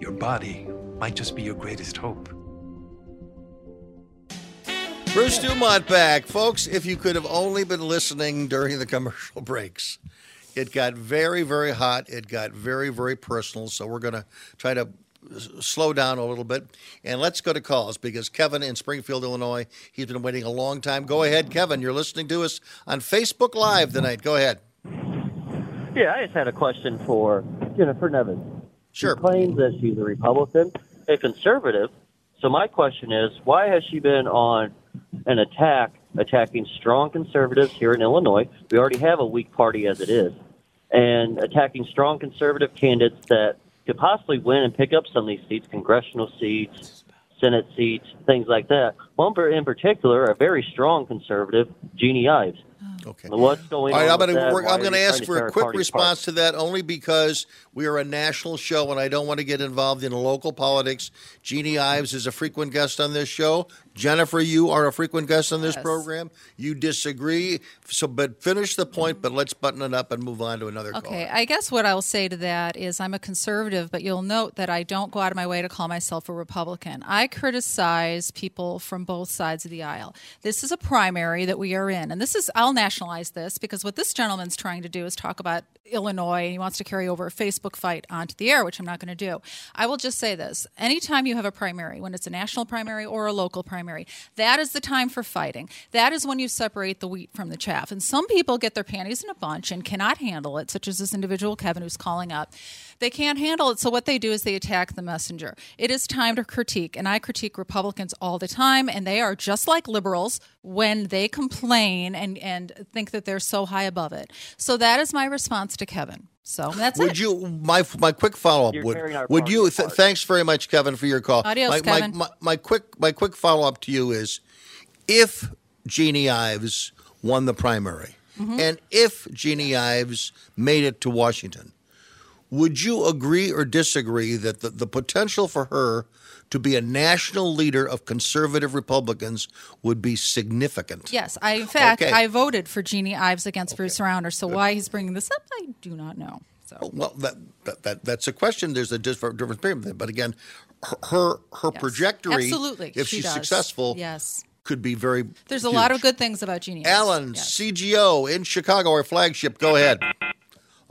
Your body might just be your greatest hope. Bruce Dumont back. Folks, if you could have only been listening during the commercial breaks, it got very, very hot. It got very, very personal. So we're going to try to slow down a little bit. And let's go to calls because Kevin in Springfield, Illinois, he's been waiting a long time. Go ahead, Kevin. You're listening to us on Facebook Live tonight. Go ahead. Yeah, I just had a question for Jennifer Nevins. Sure. She claims that she's a Republican, a conservative. So my question is, why has she been on an attack attacking strong conservatives here in Illinois? We already have a weak party as it is, and attacking strong conservative candidates that could possibly win and pick up some of these seats, congressional seats, Senate seats, things like that. One in particular, a very strong conservative, Jeanne Ives. Oh. Okay. What's going All right, on? I'm going to Why I'm going to ask for a quick party response to that only because we are a national show and I don't want to get involved in local politics. Jeanne Ives is a frequent guest on this show. Jennifer, you are a frequent guest on this Yes. program. You disagree, so but finish the point. But let's button it up and move on to another Okay, call. I guess what I'll say to that is I'm a conservative, but you'll note that I don't go out of my way to call myself a Republican. I criticize people from both sides of the aisle. This is a primary that we are in, and this is I'll nationalize this because what this gentleman's trying to do is talk about Illinois and he wants to carry over a Facebook fight onto the air, which I'm not going to do. I will just say this. Anytime you have a primary, when it's a national primary or a local primary, that is the time for fighting. That is when you separate the wheat from the chaff. And some people get their panties in a bunch and cannot handle it, such as this individual Kevin who's calling up. They can't handle it, so what they do is they attack the messenger. It is time to critique, and I critique Republicans all the time, and they are just like liberals when they complain and, and think that they're so high above it. So that is my response to Kevin. So that's would it. you my my quick follow up would would you th- thanks very much Kevin for your call. Adios, my, my- Kevin. My, my quick my quick follow up to you is if Jeanne Ives won the primary Mm-hmm. and if Jeanne Ives made it to Washington, would you agree or disagree that the, the potential for her to be a national leader of conservative Republicans would be significant? Yes, I in fact Okay. I voted for Jeanne Ives against Bruce Rauner. So why he's bringing this up, I do not know. Oh, well, that, that, that that's a question. There's a different different period, but again, her her, her Yes. trajectory, Absolutely, if she she's does. successful, Yes. could be very. There's a lot of good things about Genius. Alan, CGO in Chicago, our flagship. Go ahead.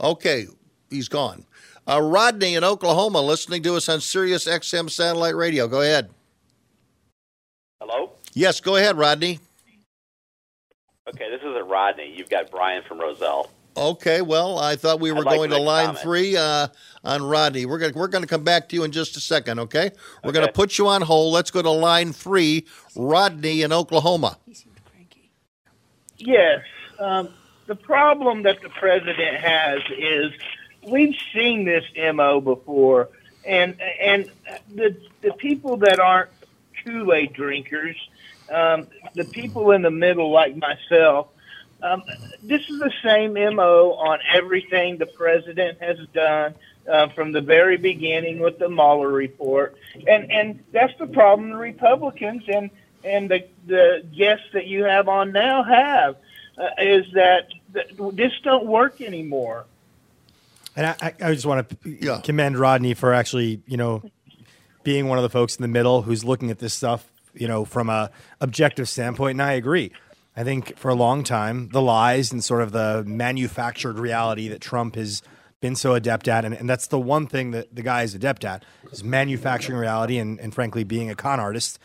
Okay, he's gone. Uh, Rodney in Oklahoma, listening to us on Sirius XM satellite radio. Go ahead. Hello? Yes, go ahead, Rodney. Okay, this isn't Rodney. You've got Brian from Roselle. Okay, well, I thought we were like going to to line comment. three uh, on Rodney. We're gonna we're gonna come back to you in just a second. Okay, we're gonna put you on hold. Let's go to line three, Rodney in Oklahoma. He seemed cranky. Yes. Um, the problem that the president has is we've seen this mo before, and and the the people that aren't Kool Aid drinkers, um, the people in the middle like myself. Um, this is the same mo on everything the president has done uh, from the very beginning with the Mueller report, and and that's the problem the Republicans and and the the guests that you have on now have uh, is that th- this don't work anymore. And I, I- just want to commend Rodney for actually, you know, being one of the folks in the middle who's looking at this stuff, you know, from a objective standpoint. And I agree. I think for a long time, the lies and sort of the manufactured reality that Trump has been so adept at, and, and that's the one thing that the guy is adept at, is manufacturing reality and, and frankly being a con artist.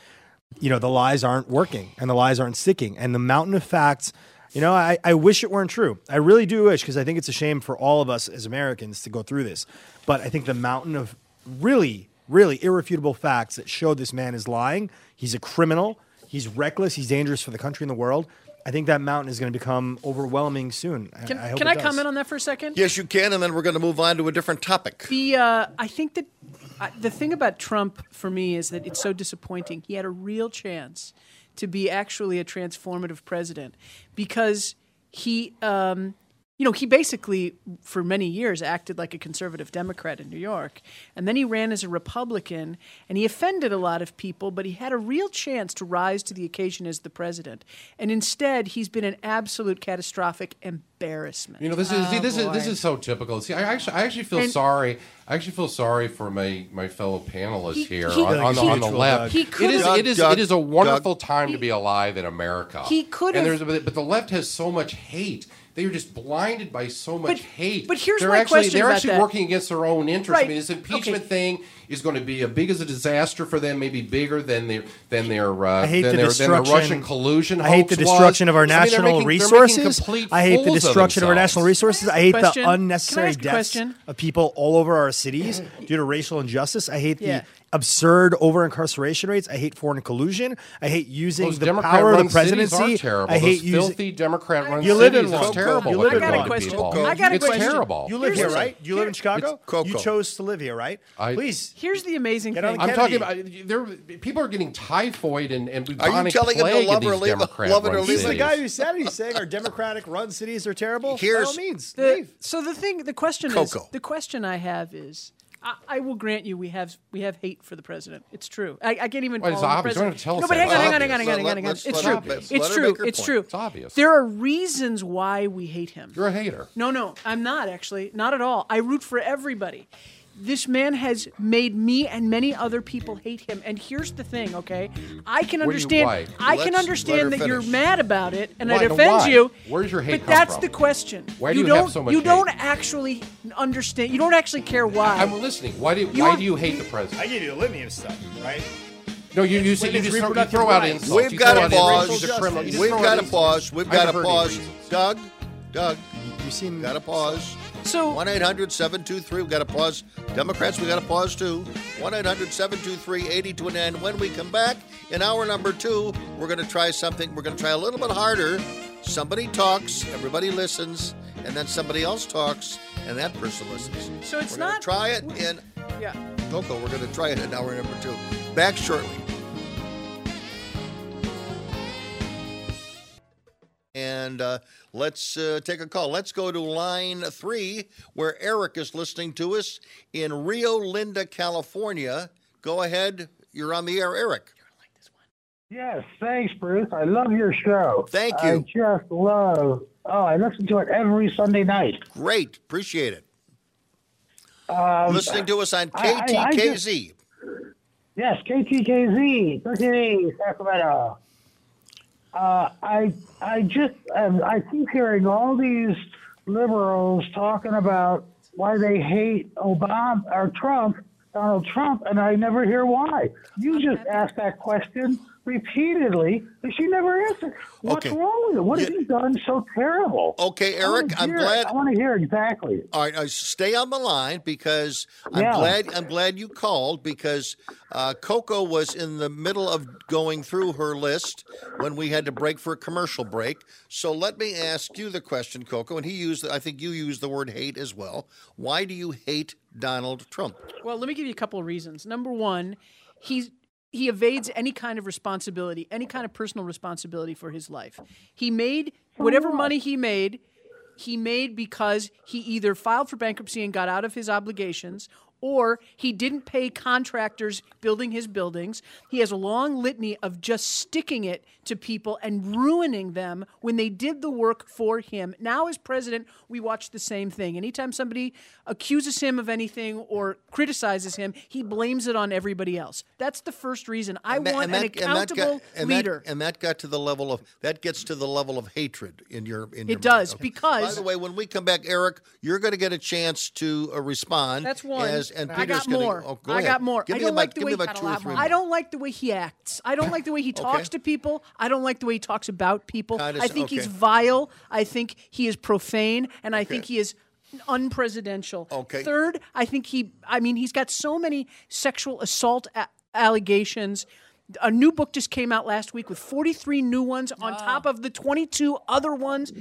You know, the lies aren't working and the lies aren't sticking. And the mountain of facts, you know, I, I wish it weren't true. I really do wish, because I think it's a shame for all of us as Americans to go through this. But I think the mountain of really, really irrefutable facts that show this man is lying, he's a criminal, he's reckless, he's dangerous for the country and the world. I think that mountain is going to become overwhelming soon. Can I, hope can it I does. comment on that for a second? Yes, you can, and then we're going to move on to a different topic. The uh, I think that uh, the thing about Trump for me is that it's so disappointing. He had a real chance to be actually a transformative president because he, um, you know, he basically for many years acted like a conservative Democrat in New York, and then he ran as a Republican, and he offended a lot of people. But he had a real chance to rise to the occasion as the president, and instead he's been an absolute catastrophic embarrassment. You know, this is see, Oh, this is this is so typical. See, I actually I actually feel And- sorry. I actually feel sorry for my my fellow panelists He- here he- on, on, the, on the left. he it could've- is it is Doug, it is a Doug, wonderful time to be alive in America. He could've- And there's but the left has so much hate. They are just blinded by so much But- hate. but here's they're my actually question they're about actually that. working against their own interests. I mean, this impeachment Okay. thing is going to be a big as a disaster for them, maybe bigger than their than their uh, I hate than, the their, than their. Russian collusion. I hate the hoax was. destruction of our I mean, they're national making- they're resources. I hate the fools of destruction of, our national resources. I hate Question? the unnecessary ask deaths question? of people all over our cities due to racial injustice. I hate Yeah. the absurd over incarceration rates. I hate foreign collusion. I hate using Those the Democrat power of run the presidency. cities are terrible. I hate Those using filthy Democrat run You live in cities one. is terrible. You what live they in do one. to people. I got a it's question. terrible. You live Here's here, the- right? You live in Chicago. Coco. You chose to live here, right? I- Please. Here's the amazing Get thing. on I'm talking about there. People are getting typhoid and, and Are you bubonic telling him to plague love or these leave- Democrat love it or run leave? He's the guy who said it. He's saying our Democratic run cities are terrible. By Here's- all means, The- leave. so the thing, the question Coco. is, the question I have is, I, I will grant you, we have we have hate for the president. It's true. I, I can't even. Well, it's obvious. Don't president. have to tell no, but hang on, hang on, hang on, hang on, hang on, hang on. It's true. It's true. It's true. It's obvious. There are reasons why we hate him. You're a hater. No, no, I'm not actually. Not at all. I root for everybody. This man has made me and many other people hate him. And here's the thing, okay? I can What you- understand. I Let's can understand her that you're mad about it, and Why? it offends why? you. Where's your hate But come that's from? the question. Why do you you have don't, so much You hate? don't actually understand. You don't actually care why. I'm listening. Why do You why do you hate the president? I give you the litany of stuff, right? No, you you, say, you just throw, you throw out insults. We've You got throw to out pause. You just criminal- you just We've got to pause. We've I got to haven't heard any pause. Doug, Doug, You seem got to pause. So 1 800 723. We've got to pause. Democrats, we got to pause too. 1 800 723 8029. When we come back in hour number two, we're going to try something. We're going to try a little bit harder. Somebody talks, everybody listens, and then somebody else talks, and that person listens. So it's we're not- Try it in yeah. Coco. We're going to try it in hour number two. Back shortly. And uh, let's uh, take a call. Let's go to line three, where Eric is listening to us in Rio Linda, California. Go ahead. You're on the air, Eric. Yes, thanks, Bruce. I love your show. Thank you. I just love. Oh, I listen to it every Sunday night. Great. Appreciate it. Um, listening to us on KTKZ. I- I- I KTKZ. Yes, KTKZ, 1380, Sacramento. Uh, I I just um, I keep hearing all these liberals talking about why they hate Obama or Trump, Donald Trump, and I never hear why. You just asked that question repeatedly, and she never answered. What's Okay. wrong with it? What has he done so terrible? Okay, Eric, I'm hear it. glad- I want to hear exactly. All right, uh, stay on the line because I'm Yeah. glad I'm glad you called because uh, Coco was in the middle of going through her list when we had to break for a commercial break. So let me ask you the question, Coco, and he used I think you used the word hate as well. Why do you hate Donald Trump? Well, let me give you a couple of reasons. Number one, he's he evades any kind of responsibility, any kind of personal responsibility for his life. He made whatever money he made, he made because he either filed for bankruptcy and got out of his obligations or he didn't pay contractors building his buildings. He has a long litany of just sticking it to people and ruining them when they did the work for him. Now, as president, we watch the same thing. Anytime somebody accuses him of anything or criticizes him, he blames it on everybody else. That's the first reason. I And want and an that- and got- accountable and that- leader. and that got to the level of that gets to the level of hatred in your in It your mind. does, Okay. because- by the way, when we come back, Eric, you're going to get a chance to uh, respond. That's one. As, and I Peter's got gonna, more. Oh, go I ahead. got more. Give I me don't like the give way me two or three. I don't like the way he acts. I don't like the way he talks to people. I don't like the way he talks about people. Kinda I think he's vile. I think he is profane, and I think he is unpresidential. Okay. Third, I think he. I mean, he's got so many sexual assault a- allegations. A new book just came out last week with 43 new ones on top of the 22 other ones.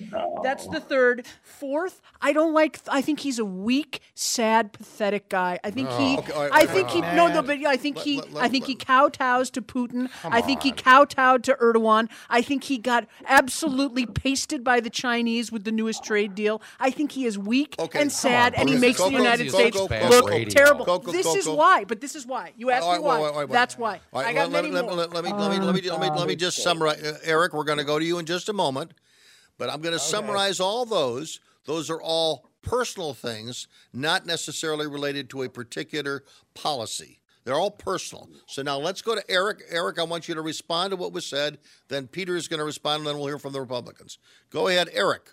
That's the third. Fourth, I don't like. I think he's a weak, sad, pathetic guy. I think he. Oh, okay, all right, I think right, he. all No, no, but I think Let- he. let- let- I think he kowtows to Putin. I think he kowtowed to Erdogan. I think he got absolutely pasted by the Chinese with the newest trade deal. I think he is weak Okay, and sad, on, and he Coco, makes the Coco, United Coco, States Coco, look Coco, terrible. Coco, this is why. But this is why. You asked All right, me why. wait, wait, wait, wait. That's why. All right, I got let, many let, let, let me let me let me let me let me just summarize. Uh, Eric, we're going to go to you in just a moment, but I'm going to summarize all those. Those are all personal things, not necessarily related to a particular policy. They're all personal. So now let's go to Eric. Eric, I want you to respond to what was said. Then Peter is going to respond, and then we'll hear from the Republicans. Go ahead, Eric.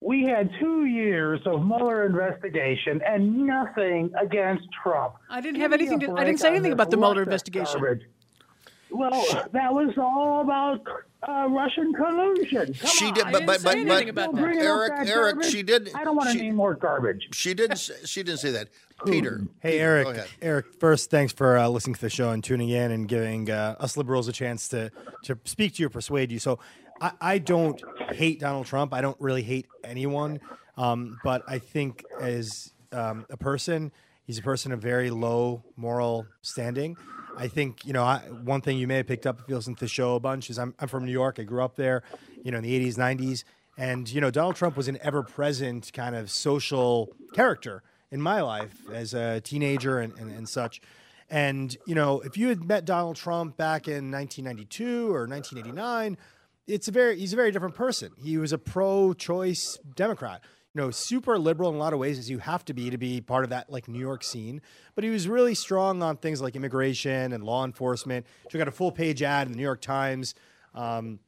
We had two years of Mueller investigation and nothing against Trump. I didn't Give have anything to. I didn't say anything about the Mueller investigation. garbage. Well, that was all about uh, Russian collusion. Come She on. did, but but but, but Still bringing Eric, that Eric, garbage? she did. I don't want she- any more garbage. She didn't. say- She didn't say that. Peter. Hey, Peter, Eric. Eric, first, thanks for uh, listening to the show and tuning in and giving uh, us liberals a chance to to speak to you, or persuade you. So, I, I don't hate Donald Trump. I don't really hate anyone. Um, but I think as um, a person, he's a person of very low moral standing. I think you know I, one thing you may have picked up if you listen to the show a bunch is I'm I'm from New York. I grew up there, you know, in the 80s, 90s, and you know Donald Trump was an ever-present kind of social character in my life as a teenager and, and, and such. And, you know, if you had met Donald Trump back in 1992 or 1989, it's a very, he's a very different person. He was a pro choice Democrat, know, super liberal in a lot of ways, as you have to be to be part of that like New York scene. But he was really strong on things like immigration and law enforcement. Took out a full page ad in the New York Times um,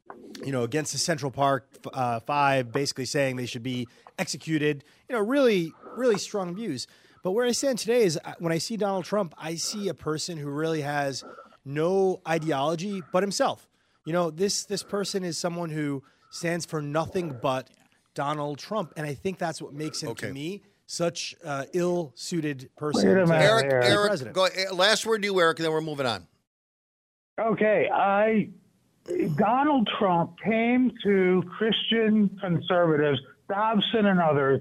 you know, against the Central Park uh, Five, basically saying they should be executed. You know, really, really strong views. But where I stand today is uh, when I see Donald Trump, I see a person who really has no ideology but himself. You know, this this person is someone who stands for nothing but Donald Trump, and I think that's what makes him to me such uh, ill-suited person. Wait a to minute, be Eric, Eric, president. go, eh, last word to you, Eric, and then we're moving on. Okay, I Donald Trump came to Christian conservatives, Dobson and others,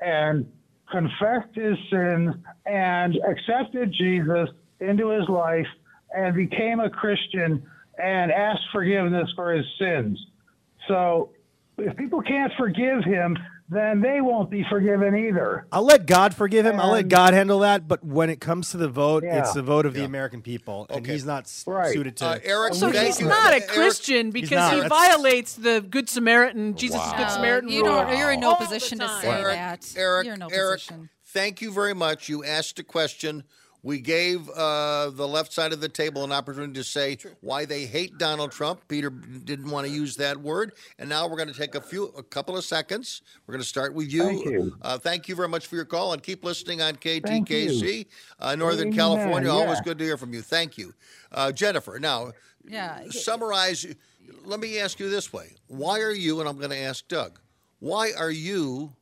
and confessed his sins and accepted Jesus into his life and became a Christian and asked forgiveness for his sins. So if people can't forgive him, then they won't be forgiven either. I'll let God forgive him. I'll let God handle that. But when it comes to the vote, Yeah. it's the vote of the American people, and Okay. he's not Right. suited to. Uh, Eric, So he's you. not a Eric- Christian because not. he violates the Good Samaritan, Jesus' Wow. Good Samaritan you rule. don't, you're in no all position to say Eric, that. Eric, you're in no Eric, position. thank you very much. You asked a question. We gave uh, the left side of the table an opportunity to say why they hate Donald Trump. Peter didn't want to use that word, and now we're going to take a few, a couple of seconds. We're going to start with you. Thank you. Uh, thank you very much for your call, and keep listening on KTKZ, uh, Northern Amen, California. Always good to hear from you. Thank you, uh, Jennifer. Now, Yeah. summarize. Let me ask you this way: Why are you? And I'm going to ask Doug. Why are you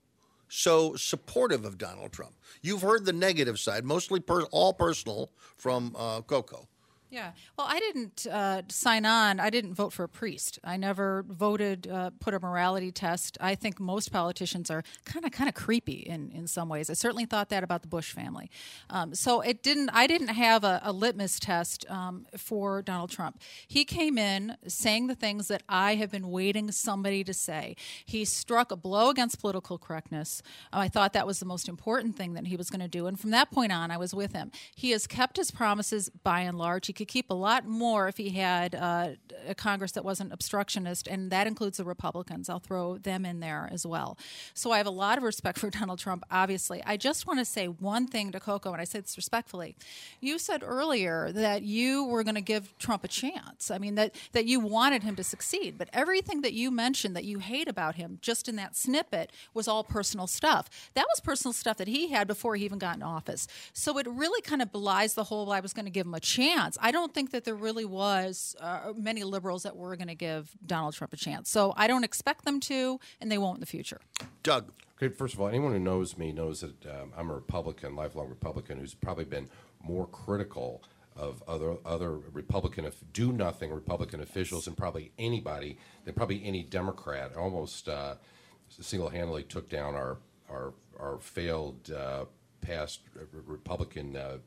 so supportive of Donald Trump? You've heard the negative side, mostly per, all personal from uh, Coco. Yeah. Well, I didn't uh, sign on. I didn't vote for a priest. I never voted, uh, put a morality test. I think most politicians are kind of kind of creepy in, in some ways. I certainly thought that about the Bush family. Um, so it didn't. I didn't have a, a litmus test um, for Donald Trump. He came in saying the things that I have been waiting somebody to say. He struck a blow against political correctness. Um, I thought that was the most important thing that he was going to do. And from that point on, I was with him. He has kept his promises by and large. He could keep a lot more if he had uh, a Congress that wasn't obstructionist, and that includes the Republicans. I'll throw them in there as well. So I have a lot of respect for Donald Trump, obviously. I just want to say one thing to Coco, and I say this respectfully. You said earlier that you were going to give Trump a chance. I mean, that, that you wanted him to succeed, but everything that you mentioned that you hate about him just in that snippet was all personal stuff. That was personal stuff that he had before he even got in office. So it really kind of belies the whole I was going to give him a chance. Don't think that there really was uh, many liberals that were going to give Donald Trump a chance. So I don't expect them to, and they won't in the future. Doug. Okay, first of all, anyone who knows me knows that um, I'm a Republican, lifelong Republican, who's probably been more critical of other other Republican if do nothing Republican officials and probably anybody than probably any Democrat. Almost uh, single handedly took down our our our failed uh, past Republican. Uh,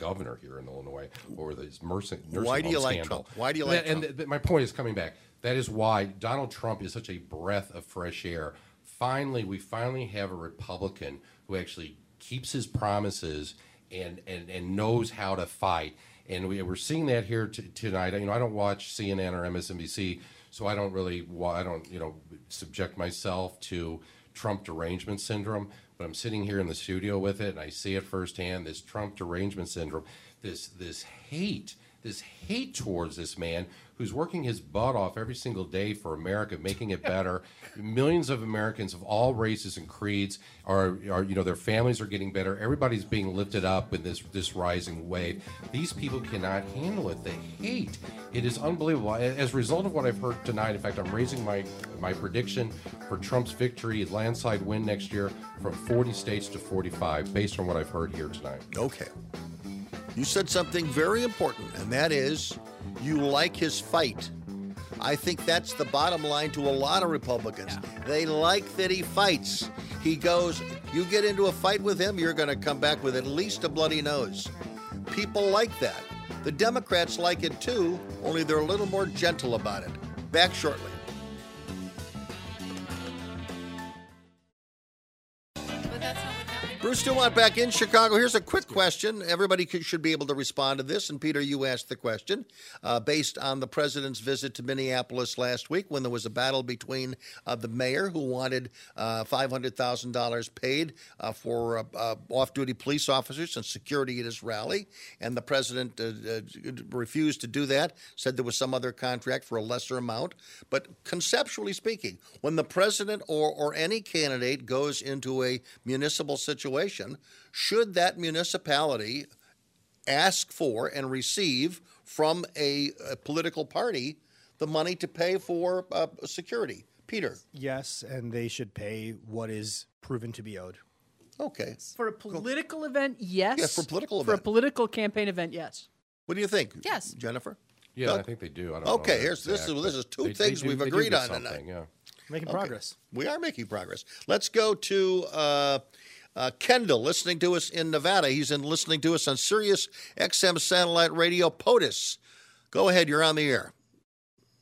governor here in Illinois over this nursing, nursing Why do you like scandal. Trump? Why do you like and, Trump? th- my point is coming back. That is why Donald Trump is such a breath of fresh air. Finally, we finally have a Republican who actually keeps his promises and and, and knows how to fight. And we, we're seeing that here t- tonight. You know, I don't watch CNN or MSNBC, so I don't really, I don't, you know, subject myself to Trump derangement syndrome. But I'm sitting here in the studio with it, and I see it firsthand. This Trump derangement syndrome, this this hate, this hate towards this man who's working his butt off every single day for America, making it better. Millions of Americans of all races and creeds are, are, you know, their families are getting better. Everybody's being lifted up in this this rising wave. These people cannot handle it. They hate. It is unbelievable. As a result of what I've heard tonight, in fact, I'm raising my my prediction for Trump's victory, landslide win next year, from 40 states to 45, based on what I've heard here tonight. Okay. You said something very important, and that is you like his fight. I think that's the bottom line to a lot of Republicans. They like that he fights. He goes, you get into a fight with him, you're going to come back with at least a bloody nose. People like that. The Democrats like it too, only they're a little more gentle about it. Back shortly. Bruce Dumont back in Chicago. Here's a quick question. Everybody should be able to respond to this. And Peter, you asked the question uh, based on the president's visit to Minneapolis last week when there was a battle between uh, the mayor who wanted uh, $500,000 paid uh, for uh, uh, off duty police officers and security at his rally. And the president refused to do that, said there was some other contract for a lesser amount. But conceptually speaking, when the president or, or any candidate goes into a municipal situation, should that municipality ask for and receive from a, a political party the money to pay for uh, security? Peter. Yes, and they should pay what is proven to be owed. Okay. For a political event, yes. Yeah, for a political For a political campaign event, yes. What do you think? Yes. Jennifer? Yeah, Doug? I think they do. I don't okay, know here's this is this is two they- they things do- we've agreed on tonight. Yeah. Making Okay. progress. We are making progress. Let's go to uh, uh, Kendall, listening to us in Nevada. He's in listening to us on Sirius XM satellite radio POTUS. Go ahead, you're on the air.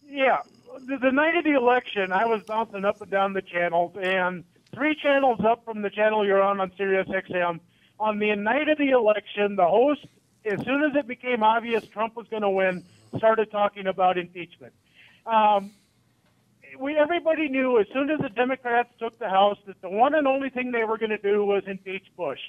Yeah, the, the night of the election, I was bouncing up and down the channels, and three channels up from the channel you're on on Sirius XM. On the night of the election, the host, as soon as it became obvious Trump was going to win, started talking about impeachment. Um, we everybody knew as soon as the Democrats took the House that the one and only thing they were going to do was impeach Bush,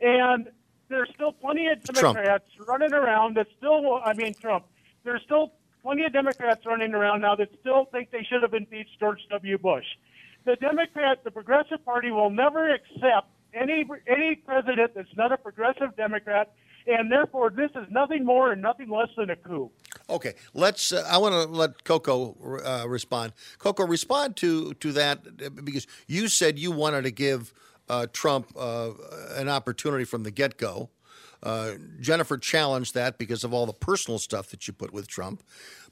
and there's still plenty of Trump. Democrats running around that still, I mean, Trump, there's still plenty of Democrats running around now that still think they should have impeached George W. Bush. The Democrat, the Progressive Party will never accept any any president that's not a progressive Democrat, and therefore this is nothing more and nothing less than a coup. Okay, let's. Uh, I want to let Coco uh, respond. Coco, respond to to that because you said you wanted to give uh, Trump uh, an opportunity from the get go. Uh, Jennifer challenged that because of all the personal stuff that you put with Trump.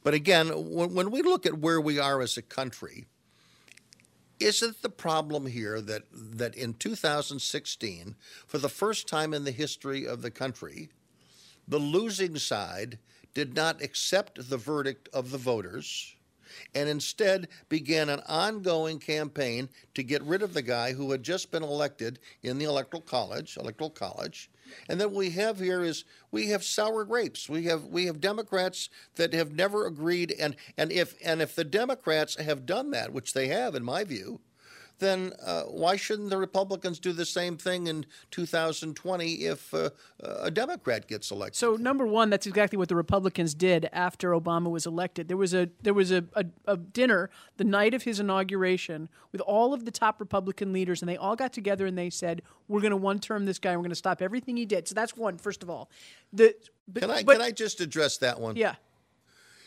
But again, when, when we look at where we are as a country, isn't the problem here that that in 2016, for the first time in the history of the country, the losing side did not accept the verdict of the voters and instead began an ongoing campaign to get rid of the guy who had just been elected in the electoral college electoral college. And then what we have here is we have sour grapes. We have we have democrats that have never agreed and and if and if the democrats have done that which they have in my view then uh, why shouldn't the Republicans do the same thing in 2020 if uh, a Democrat gets elected? So number one, that's exactly what the Republicans did after Obama was elected. There was a there was a, a, a dinner the night of his inauguration with all of the top Republican leaders, and they all got together and they said, "We're going to one term this guy. and We're going to stop everything he did." So that's one. First of all, the but, can I but- can I just address that one? Yeah.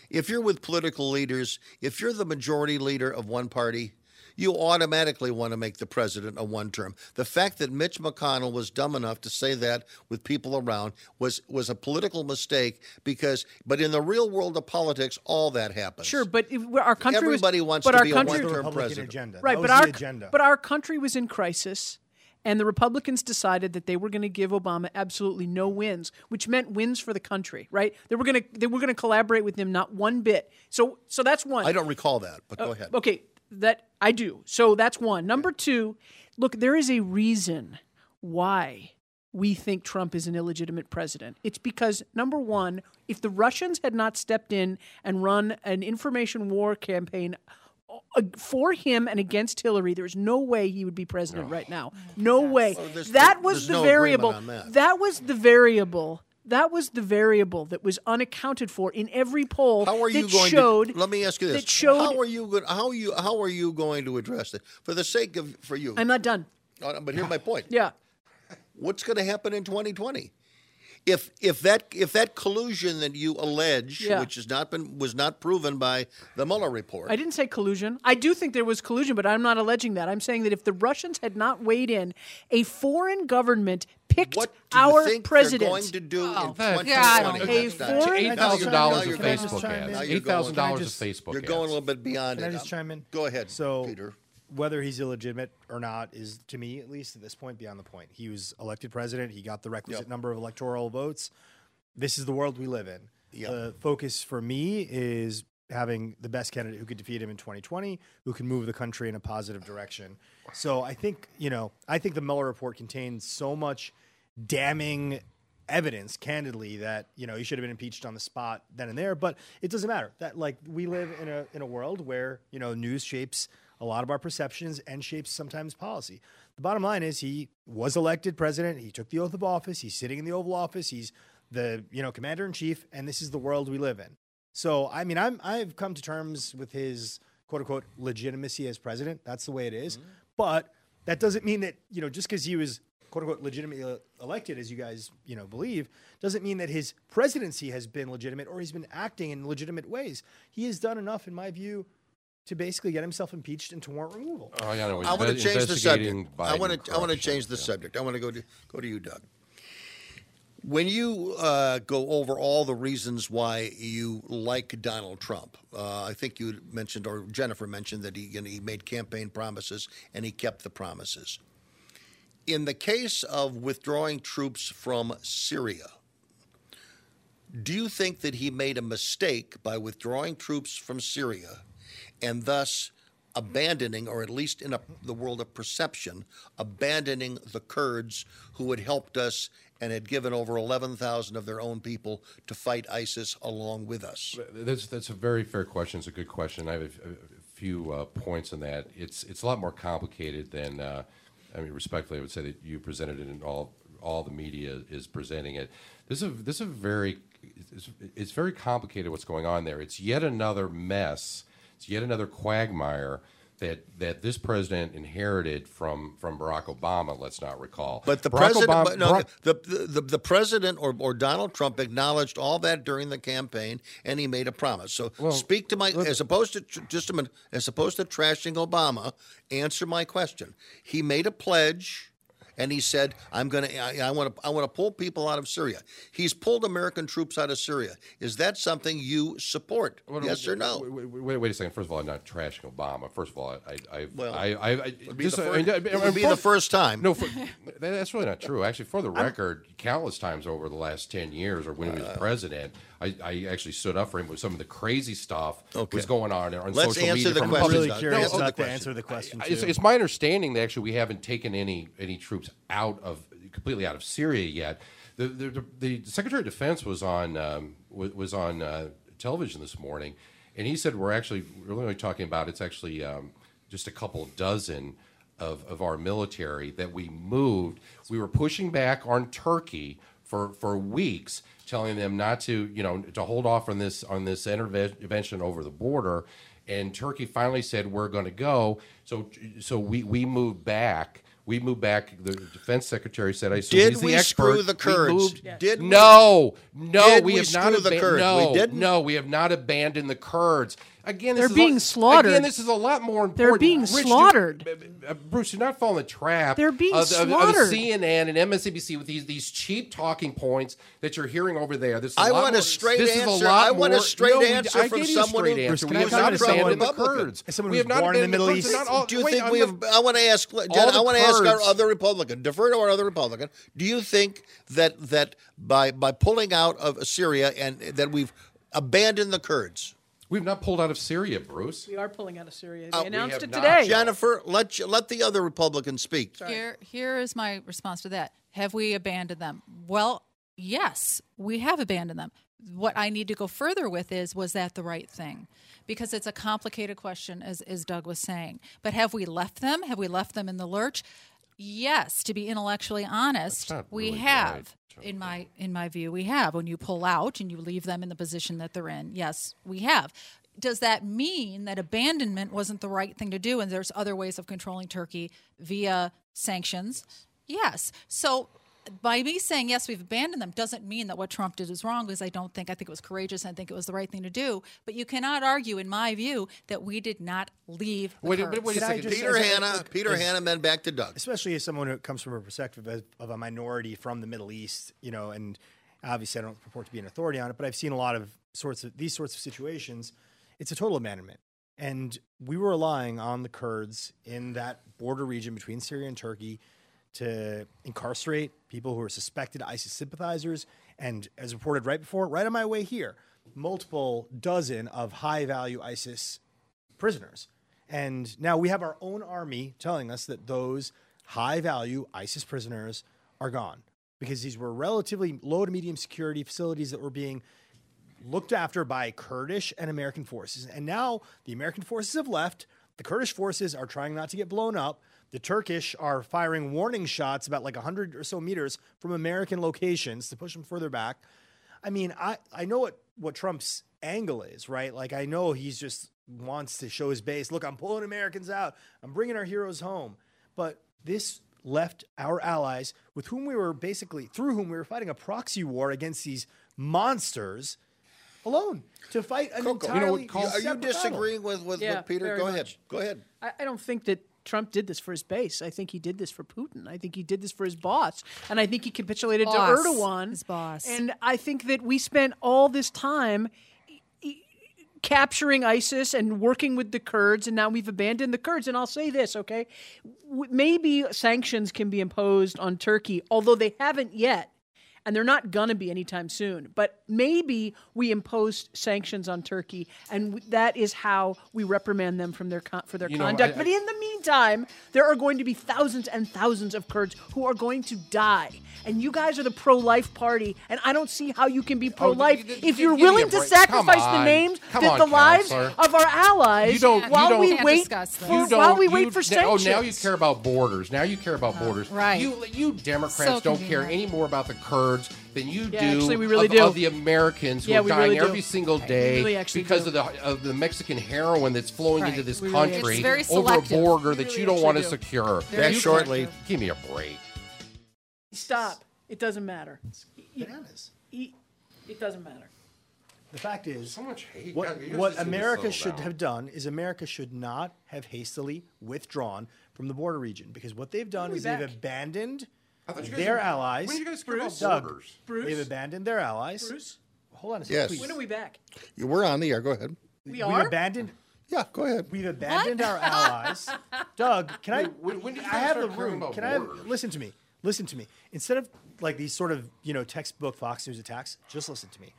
If you're with political leaders, if you're the majority leader of one party, you automatically want to make the president a one term. The fact that Mitch McConnell was dumb enough to say that with people around was was a political mistake because but in the real world of politics all that happens. Sure, but if, our country Everybody was, wants but to our be a one-term president. Agenda. Right, but our agenda. but our country was in crisis, and the Republicans decided that they were going to give Obama absolutely no wins, which meant wins for the country. Right? They were going to they were going to collaborate with him not one bit. So so that's one. I don't recall that, but go Uh, ahead. Okay, that I do. So that's one. Number two, look, there is a reason why we think Trump is an illegitimate president. It's because number one, if the Russians had not stepped in and run an information war campaign uh, for him and against Hillary, there's no way he would be president right now. No way. Well, that was the no variable. on that. was the variable. That was the variable that was unaccounted for in every poll How are you that going showed. to? Let me ask you this: showed How are you going? How are you? How are you going to address it? For the sake of for you, I'm not done. Uh, but here's my point. Yeah. What's going to happen in 2020? If if that if that collusion that you allege, Yeah. which has not been was not proven by the Mueller report, I didn't say collusion. I do think there was collusion, but I'm not alleging that. I'm saying that if the Russians had not weighed in, a foreign government picked what do you our think president. they're going to do in Oh, 2020? God. A That's not- foreign Now Eight thousand dollars of Facebook ads. Eight thousand dollars of Facebook You're going a little bit beyond Can I it. just chime in? Go ahead, So, Peter. Whether he's illegitimate or not is, to me at least at this point, beyond the point. He was elected president. He got the requisite Yep. number of electoral votes. This is the world we live in. Yep. The focus for me is having the best candidate who could defeat him in 2020, who can move the country in a positive direction. So I think, you know, I think the Mueller report contains so much damning evidence candidly that you know he should have been impeached on the spot then and there but it doesn't matter that like we live in a in a world where you know news shapes a lot of our perceptions and shapes sometimes policy. The bottom line is he was elected president. He took the oath of office. He's sitting in the oval office. He's the you know commander in chief and this is the world we live in. So i mean i'm i've come to terms with his quote unquote legitimacy as president. That's the way it is. but that doesn't mean that you know just because he was quote unquote legitimately uh, elected as you guys you know believe doesn't mean that his presidency has been legitimate or he's been acting in legitimate ways. He has done enough in my view to basically get himself impeached and to warrant removal Oh, yeah, no, I want to change the subject. investigating I want to. I want to change the yeah. subject. I want to go to go to you, Doug. When you uh, go over all the reasons why you like Donald Trump, uh, I think you mentioned, or Jennifer mentioned, that he, you know, he made campaign promises and he kept the promises. In the case of withdrawing troops from Syria, do you think that he made a mistake by withdrawing troops from Syria and thus abandoning, or at least in a, the world of perception, abandoning the Kurds who had helped us and had given over 11,000 of their own people to fight ISIS along with us? That's that's a very fair question. It's a good question. I have a, a few uh, points on that. It's it's a lot more complicated than. Uh, I mean, respectfully, I would say that you presented it in all all the media is presenting it. This is a, this is a very it's, it's very complicated what's going on there. It's yet another mess. It's yet another quagmire that that this president inherited from from Barack Obama. Let's not recall. But the Barack president, Obama- but no, Barack- the, the, the, the president or, or Donald Trump acknowledged all that during the campaign, and he made a promise. So speak to my as opposed to just a minute, as opposed to trashing Obama. Answer my question. He made a pledge. And he said, "I'm going to. I want to. I want to pull people out of Syria." He's pulled American troops out of Syria. Is that something you support? yes or no? Wait, wait, wait, wait a second. First of all, I'm not trashing Obama. First of all, I, I, Well, I, I, I be just- the I mean, it I- would be for- the first time. No, for, that's really not true. Actually, for the record, countless times over the last ten years, or when he Uh, was president, I, I actually stood up for him with some of the crazy stuff Okay. was going on on Let's social answer media. the from question, Republicans. Doug. Really curious No, about oh, the question. Answer the question, I- It's, it's my understanding that actually we haven't taken any any troops out of completely out of Syria yet. The the, the, Secretary of Defense was on um, was on uh, television this morning, and he said we're actually we're only talking about it's actually um, just a couple dozen of, of our military that we moved. We were pushing back on Turkey for, for weeks, telling them not to you know to hold off on this on this intervention over the border. And Turkey finally said we're going to go. So so we we moved back. We moved back. The defense secretary said, "I assume Did he's the we expert. screw the We Kurds? moved- Yes. Did no, no, Did we, we have not screw the aban- Kurds? No, We didn't? no, we have not abandoned the Kurds. Again, They're is being a, slaughtered. Again, this is a lot more important. They're being Rich, do- slaughtered. uh, Bruce, do not fall in the trap. They're being of, of- of slaughtered. CNN and MSNBC with these these cheap talking points that you're hearing over there. This is I a lot want a more- straight this is a answer. lot I want a straight No, answer I from a someone straight who- answer. Bruce, We can I have not to someone abandoned the Kurds. As someone We who's not born in the Middle East. Do you think we have? I want to ask. Jen, All the I want to ask our other Republican. Defer to our other Republican. Do you think that that by by pulling out of Syria and that we've abandoned the Kurds? We've not pulled out of Syria, Bruce. We are pulling out of Syria. They Uh, we announced have it not. today. Jennifer, let you- let the other Republicans speak. Here, here is my response to that. Have we abandoned them? Well, yes, we have abandoned them. What I need to go further with is, was that the right thing? Because it's a complicated question, as, as Doug was saying. But have we left them? Have we left them in the lurch? Yes, to be intellectually honest, not we really have. In my in my view, we have. When you pull out and you leave them in the position that they're in, yes, we have. Does that mean that abandonment wasn't the right thing to do and there's other ways of controlling Turkey via sanctions? Yes. So by me saying yes, we've abandoned them doesn't mean that what Trump did is wrong because I don't think I think it was courageous and I think it was the right thing to do. But you cannot argue, in my view, that we did not leave. The Wait, Kurds. wait, wait a second. just- Peter as a- Hanna, Peter as- Hanna, then back to Doug. especially as someone who comes from a perspective of, of a minority from the Middle East, you know, and obviously I don't purport to be an authority on it, but I've seen a lot of sorts of these sorts of situations. It's a total abandonment. And we were relying on the Kurds in that border region between Syria and Turkey to incarcerate people who are suspected ISIS sympathizers. And as reported right before, right on my way here, multiple dozen of high value ISIS prisoners. And now we have our own army telling us that those high value ISIS prisoners are gone because these were relatively low to medium security facilities that were being looked after by Kurdish and American forces. And now the American forces have left. The Kurdish forces are trying not to get blown up. The Turkish are firing warning shots about like 100 or so meters from American locations to push them further back. I mean, I, I know what, what Trump's angle is, right? Like, I know he's just wants to show his base. Look, I'm pulling Americans out. I'm bringing our heroes home. But this left our allies, with whom we were basically, through whom we were fighting a proxy war against these monsters, alone to fight an Coco, entirely. you know what, are you separate battle. disagreeing with, with, Yeah, with Peter? very Go ahead. Go ahead. I, I don't think that Trump did this for his base. I think he did this for Putin. I think he did this for his boss. And I think he capitulated Boss. to Erdogan. His boss. And I think that we spent all this time capturing ISIS and working with the Kurds, and now we've abandoned the Kurds. And I'll say this, okay? Maybe sanctions can be imposed on Turkey, although they haven't yet. And they're not going to be anytime soon. But maybe we impose sanctions on Turkey, and w- that is how we reprimand them from their con- for their You know, conduct. I- but in the meantime, there are going to be thousands and thousands of Kurds who are going to die. And you guys are the pro-life party, and I don't see how you can be oh, pro-life Oh, d- d- if you're give me a willing to break. Come sacrifice the names, Come the, on, the lives of our allies You don't. while you we don't, wait for, You don't, while we you- wait for now- sanctions. Oh, now you care about borders. Now you care about borders. right. You, you Democrats So don't care convenient. any more about the Kurds than you Yeah, do, actually, we really of, do. of the Americans who Yeah, are dying really do. every single day really because do. of the of the Mexican heroin that's flowing Right. into this We country actually- over a border We that you don't want to do. secure. Very Back You- shortly. Give me a break. Stop. It doesn't matter. Bananas. It, it doesn't matter. The fact is, so much hate. what, God, what just need to America should down. have done is America should not have hastily withdrawn from the border region because what they've done we is they've abandoned I thought you guys their were- allies. when did you guys care about Bruce? Doug, borders? Bruce? They've abandoned their allies. Bruce? Hold on a second, Yes. please. When are we back? You were on the air. Go ahead. We We've are? abandoned. Yeah, go ahead. We've abandoned our allies. Doug, can I? When- when did you I have the room. about Can I? Have, listen to me. Listen to me. Instead of like these sort of you know textbook Fox News attacks, just listen to me.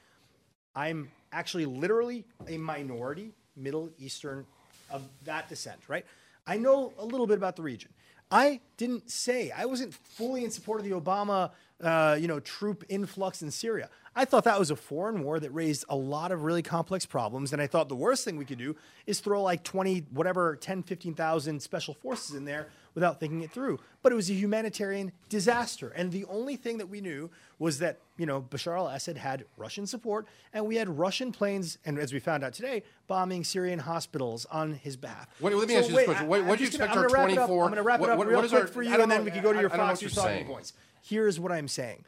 I'm actually literally a minority Middle Eastern of that descent, right? I know a little bit about the region. I didn't say I wasn't fully in support of the Obama, uh, you know, troop influx in Syria. I thought that was a foreign war that raised a lot of really complex problems, and I thought the worst thing we could do is throw like 20, whatever, 10, 15,000 special forces in there without thinking it through. But it was a humanitarian disaster, and the only thing that we knew was that you know Bashar al-Assad had Russian support, and we had Russian planes, and as we found out today, bombing Syrian hospitals on his behalf. Wait, let me So ask you this question. What- do you gonna- expect our gonna up- 24 I'm going to wrap it up what- real quick our- for you, and then know- we can go to your Fox News talking points. Here's what I'm saying.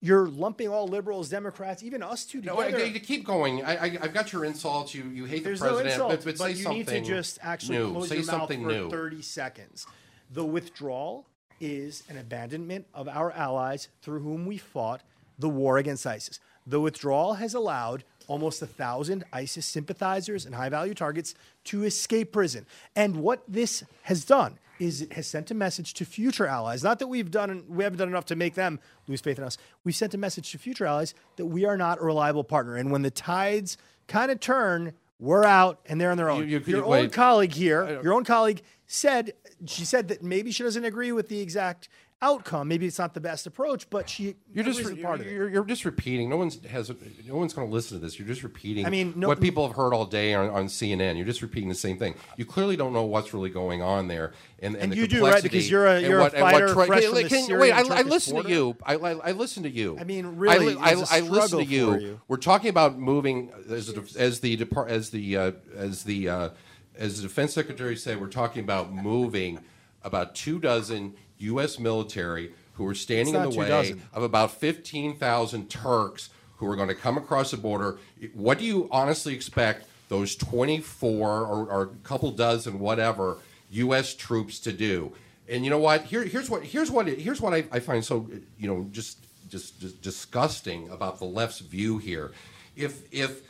You're lumping all liberals, Democrats, even us two together. No. I, I- keep going. I, I, I've got your insults. You, you hate There's the no insult, but, but, say you something need to just actually new. close say your mouth for new. 30 seconds. The withdrawal is an abandonment of our allies through whom we fought the war against ISIS. The withdrawal has allowed almost a thousand ISIS sympathizers and high value targets to escape prison. And what this has done is it has sent a message to future allies. Not that we've done we haven't done enough to make them lose faith in us. We've sent a message to future allies that we are not a reliable partner. And when the tides kind of turn, we're out and they're on their own. You- you- Your own wait. colleague here, your own colleague said she said that maybe she doesn't agree with the exact outcome. Maybe it's not the best approach, but she You're just with part of it. you're, you're just repeating. No one's has no one's going to listen to this. You're just repeating. I mean, no- what people have heard all day on, on CNN. You're just repeating the same thing. You clearly don't know what's really going on there, and, and, And you do, right? Because you're a- you're what- what fighter tra- fresh Can- from the can- Wait, I, I listen to you. I, I, I listen to you. I mean, really, I, it's a I, I listen to you. you. We're talking about moving as the as the depart as the uh, as the uh, as the defense secretary said. We're talking about moving about two dozen U.S. military who are standing in the way dozen. of about 15,000 Turks who are going to come across the border. What do you honestly expect those 24 or, or a couple dozen, whatever, U.S. troops to do? And you know what? Here, here's what here's what here's what I, I find so you know just, just just disgusting about the left's view here. If if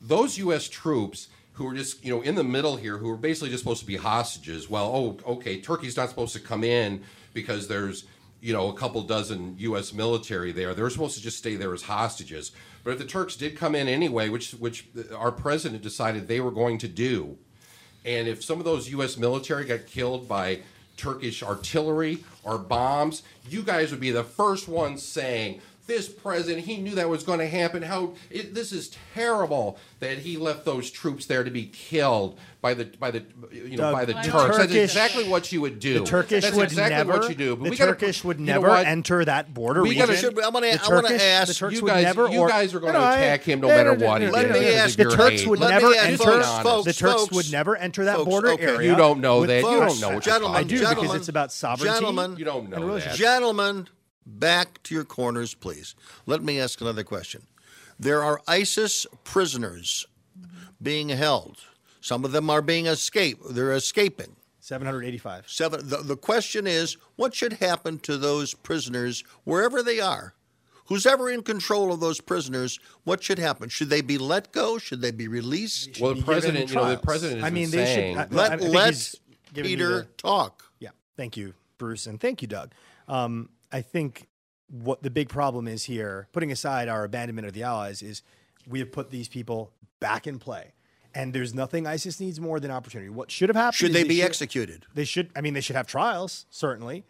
those U.S. troops who are just you know in the middle here, who are basically just supposed to be hostages. Well, oh, okay, Turkey's not supposed to come in because there's you know a couple dozen U.S. military there. They're supposed to just stay there as hostages. But if the Turks did come in anyway, which which our president decided they were going to do, and if some of those U.S. military got killed by Turkish artillery or bombs, you guys would be the first ones saying, "This president, he knew that was going to happen. How it, this is terrible that he left those troops there to be killed by the by the you know Doug, by the the Turks." That's Turkish- exactly what you would do. The Turkish That's would exactly never. what you do. But the we gotta- Turkish would you know never enter that border We region. gotta- Should- I'm gonna- The I ask- The Turks You would guys- never. you guys are No, no, I- attack him no no, matter no, what no, he no, did no, because no, of The Turks would never enter. the Turks would never enter that border area. You don't know that. You don't know what gentlemen, I do because it's about sovereignty. Gentlemen, You don't know that. Gentlemen, back to your corners, please. Let me ask another question. There are ISIS prisoners being held. Some of them are being escaped. They're escaping. 785. Seven. The, the question is, what should happen to those prisoners wherever they are? Who's ever in control of those prisoners? What should happen? Should they be let go? Should they be released? Well, the president, you know, the president has I mean, been they saying. should. I- Let I let he's giving me Peter the- talk. Yeah. Thank you, Bruce, and thank you, Doug. Um, I think what the big problem is here, putting aside our abandonment of the allies, is we have put these people back in play. And there's nothing ISIS needs more than opportunity. What should have happened? Should is they be should- executed? They should. I mean, they should have trials certainly,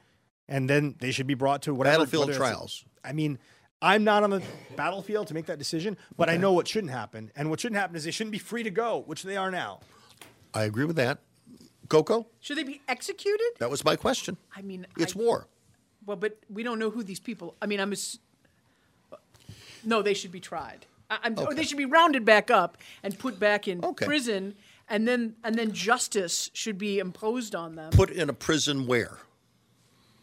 and then they should be brought to whatever Battlefield whether trials. I mean, I'm not on the battlefield to make that decision, but I know what shouldn't happen, and what shouldn't happen is they shouldn't be free to go, which they are now. I agree with that. Coco, Should they be executed? that was my question. I mean, It's I- war. Well, but we don't know who these people. I mean, I'm. Ass- no, they should be tried. I, I'm, Or they should be rounded back up and put back in prison, and then and then justice should be imposed on them. Put in a prison where?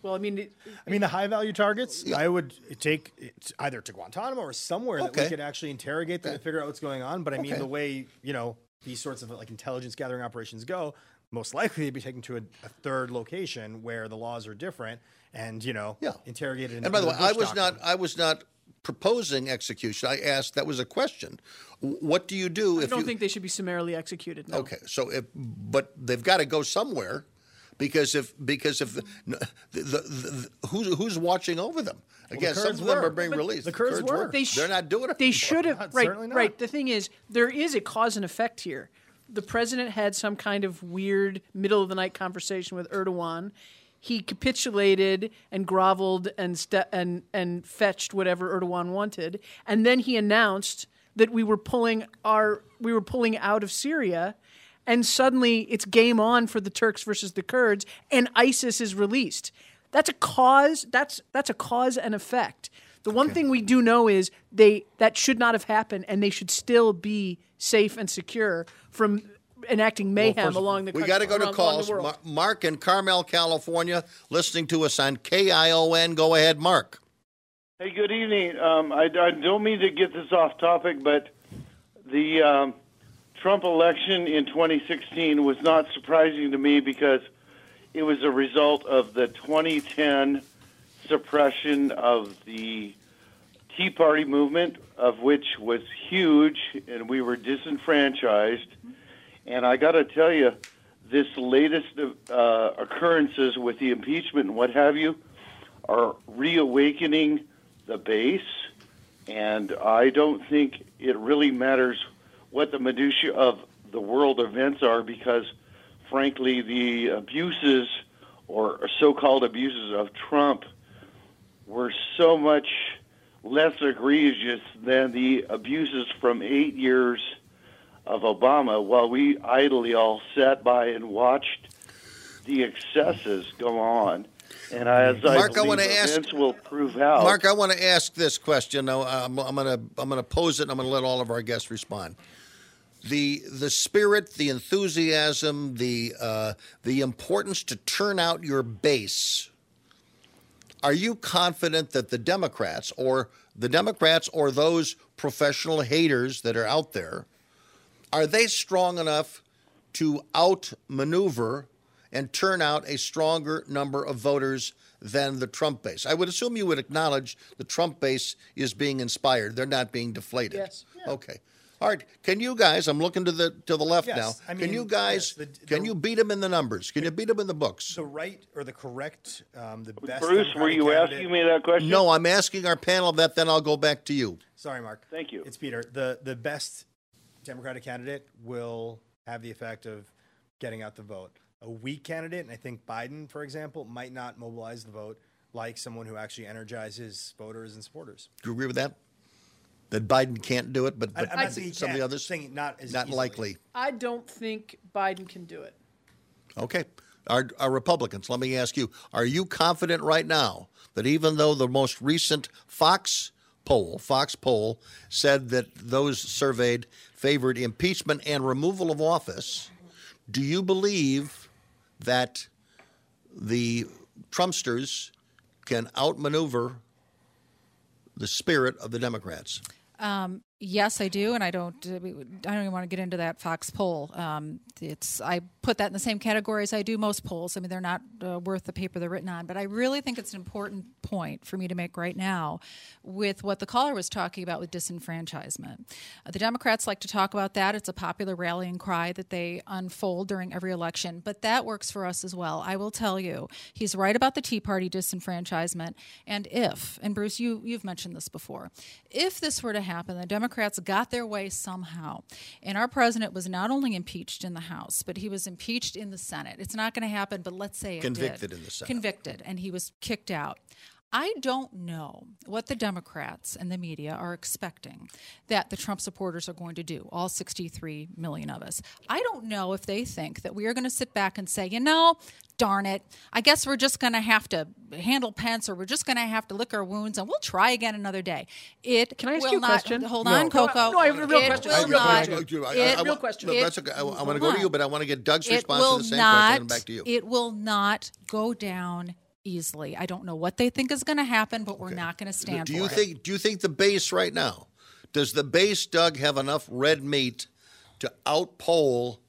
Well, I mean, it, I mean, the high value targets, I would take it either to Guantanamo or somewhere that we could actually interrogate them and figure out what's going on. But I mean, Okay. the way you know these sorts of like intelligence gathering operations go, most likely they'd be taken to a, a third location where the laws are different and you know interrogated. in- And by the way, under I was doctrine. not I was not proposing execution. I asked that was a question. What do you do I if I don't you think they should be summarily executed. No. Okay, so if but they've got to go somewhere because if because if the, the, the, the, who's who's watching over them? Again, some of them were. are being But released. the Kurds were. They They sh- are not doing it. They should have. Right. Right. The thing is, there is a cause and effect here. The president had some kind of weird middle of the night conversation with Erdogan. He capitulated and groveled and ste- and and fetched whatever Erdogan wanted, and then he announced that we were pulling our we were pulling out of Syria, and suddenly it's game on for the Turks versus the Kurds, and ISIS is released. That's a cause. That's that's a cause and effect. The one thing we do know is they that should not have happened, and they should still be safe and secure from enacting mayhem along the. We country- got to go to around- along the calls. Mar- Mark in Carmel, California, listening to us on KION. Go ahead, Mark. Hey, good evening. Um, I, I don't mean to get this off topic, but the um, Trump election in 2016 was not surprising to me because it was a result of the 2010 suppression of the Tea Party movement, of which was huge, and we were disenfranchised. And I got to tell you, this latest uh, occurrences with the impeachment and what have you are reawakening the base. And I don't think it really matters what the minutiae of the world events are because, frankly, the abuses or so-called abuses of Trump were so much less egregious than the abuses from eight years of Obama while we idly all sat by and watched the excesses go on. And as Mark, I I wanna ask- events will prove out. Mark, I want to ask this question. I'm, I'm going to I'm going to pose it. and I'm going to let all of our guests respond. The the spirit, the enthusiasm, the uh, the importance to turn out your base. Are you confident that the Democrats or the Democrats or those professional haters that are out there are they strong enough to outmaneuver and turn out a stronger number of voters than the Trump base? I would assume you would acknowledge the Trump base is being inspired. They're not being deflated. Yes. Okay. All right. Can you guys? I'm looking to the to the left Yes, now. I can you guys? yes, the- can you beat them in the numbers? Can you beat them in the books? the right or the correct, um, the best. Bruce, were you candidate- asking me that question? No, I'm asking our panel that. Then I'll go back to you. Sorry, Mark. Thank you. It's Peter. The the best Democratic candidate will have the effect of getting out the vote. A weak candidate, and I think Biden, for example, might not mobilize the vote like someone who actually energizes voters and supporters. Do you agree with that? That Biden can't do it, but, I- but I'm not saying he some of the others saying not as not easily. likely. I don't think Biden can do it. Okay. Our, our Republicans, let me ask you, are you confident right now that even though the most recent Fox poll, Fox poll said that those surveyed favored impeachment and removal of office, do you believe that the Trumpsters can outmaneuver the spirit of the Democrats? Um, Yes, I do, and I don't. uh, I don't even want to get into that Fox poll. Um, it's I put that in the same category as I do most polls. I mean, they're not uh, worth the paper they're written on. But I really think it's an important point for me to make right now, with what the caller was talking about with disenfranchisement. Uh, the Democrats like to talk about that. It's a popular rallying cry that they unfold during every election. But that works for us as well. I will tell you, he's right about the Tea Party disenfranchisement. And if, and Bruce, you you've mentioned this before, if this were to happen, the Democrats got their way somehow, and our president was not only impeached in the House, but he was impeached in the Senate. It's not going to happen, but let's say it Convicted in the Senate. Convicted, and he was kicked out. I don't know what the Democrats and the media are expecting that the Trump supporters are going to do, all 63 million of us. I don't know if they think that we are going to sit back and say, you know, darn it, I guess we're just going to have to handle Pence or we're just going to have to lick our wounds and we'll try again another day. It Can I ask will you a not, question? Hold No. on, No, Coco. no, I have a real It question. will I have a real not- question. I- I- it- I- Real question. No, that's okay. I, want to go to you, but I want to get Doug's It response to the same not, question and back to you. It will not go down easily. I don't know what they think is going to happen, but we're not going to stand do for you it. think? Do you think the base right now? Does the base, Doug, have enough red meat to outpoll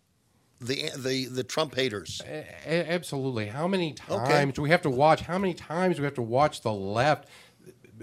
the the the Trump haters? A- absolutely. How many times do we have to watch? How many times do we have to watch the left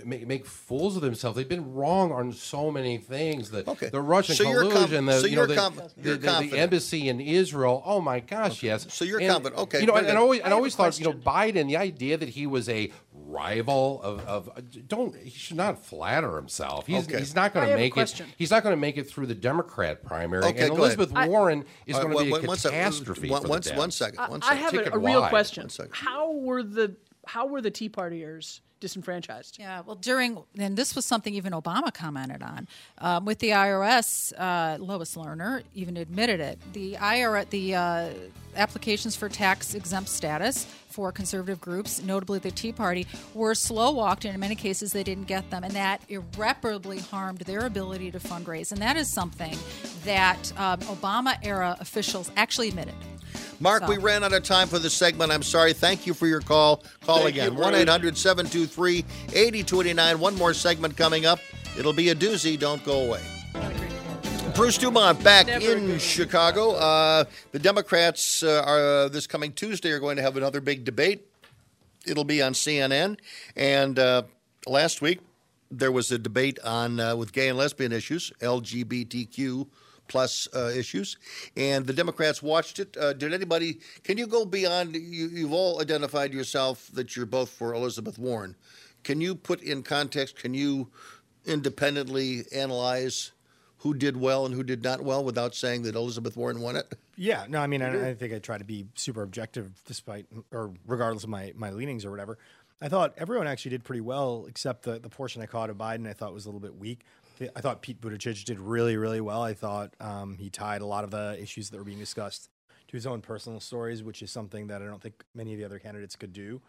make, make fools of themselves? They've been wrong on so many things. The, the Russian So you're com- collusion, the, so you know, the, com- the, the- the embassy in Israel. Oh my gosh, yes. So you're And, confident. Okay, You know, and, and. I always, and I always thought, you know, Biden, the idea that he was a rival of, of don't he should not flatter himself. He's Okay. he's not going to make it. He's not going to make it through the Democrat primary. Okay, and go ahead. Elizabeth I- Warren is going to be one- a one catastrophe. one- for the one- Dems. one second. I- One I second. have a, a real question. How were the how were the Tea Partiers disenfranchised? Yeah, well, during and this was something even Obama commented on um, with the IRS. Uh, Lois Lerner even admitted it. The IRS, the uh, applications for tax exempt status for conservative groups, notably the Tea Party, were slow walked, and in many cases they didn't get them, and that irreparably harmed their ability to fundraise. And that is something that um, Obama era officials actually admitted. Mark, So- we ran out of time for this segment. I'm sorry. Thank you for your call. Call Thank you, again. Bruce. 1 800 723 8289. One more segment coming up. It'll be a doozy. Don't go away. Bruce Dumont back in Chicago. Uh, the Democrats uh, are uh, this coming Tuesday are going to have another big debate. It'll be on CNN. And uh, last week there was a debate on uh, with gay and lesbian issues, LGBTQ plus uh, issues, and the Democrats watched it. Uh, did anybody? Can you go beyond? You, you've all identified yourself that you're both for Elizabeth Warren. Can you put in context? Can you independently analyze who did well and who did not well without saying that Elizabeth Warren won it? Yeah, no, I mean, I, I think I try to be super objective, despite or regardless of my my leanings or whatever. I thought everyone actually did pretty well, except the the portion I caught of Biden. I thought was a little bit weak. I thought Pete Buttigieg did really, really well. I thought um, he tied a lot of the issues that were being discussed to his own personal stories, which is something that I don't think many of the other candidates could do.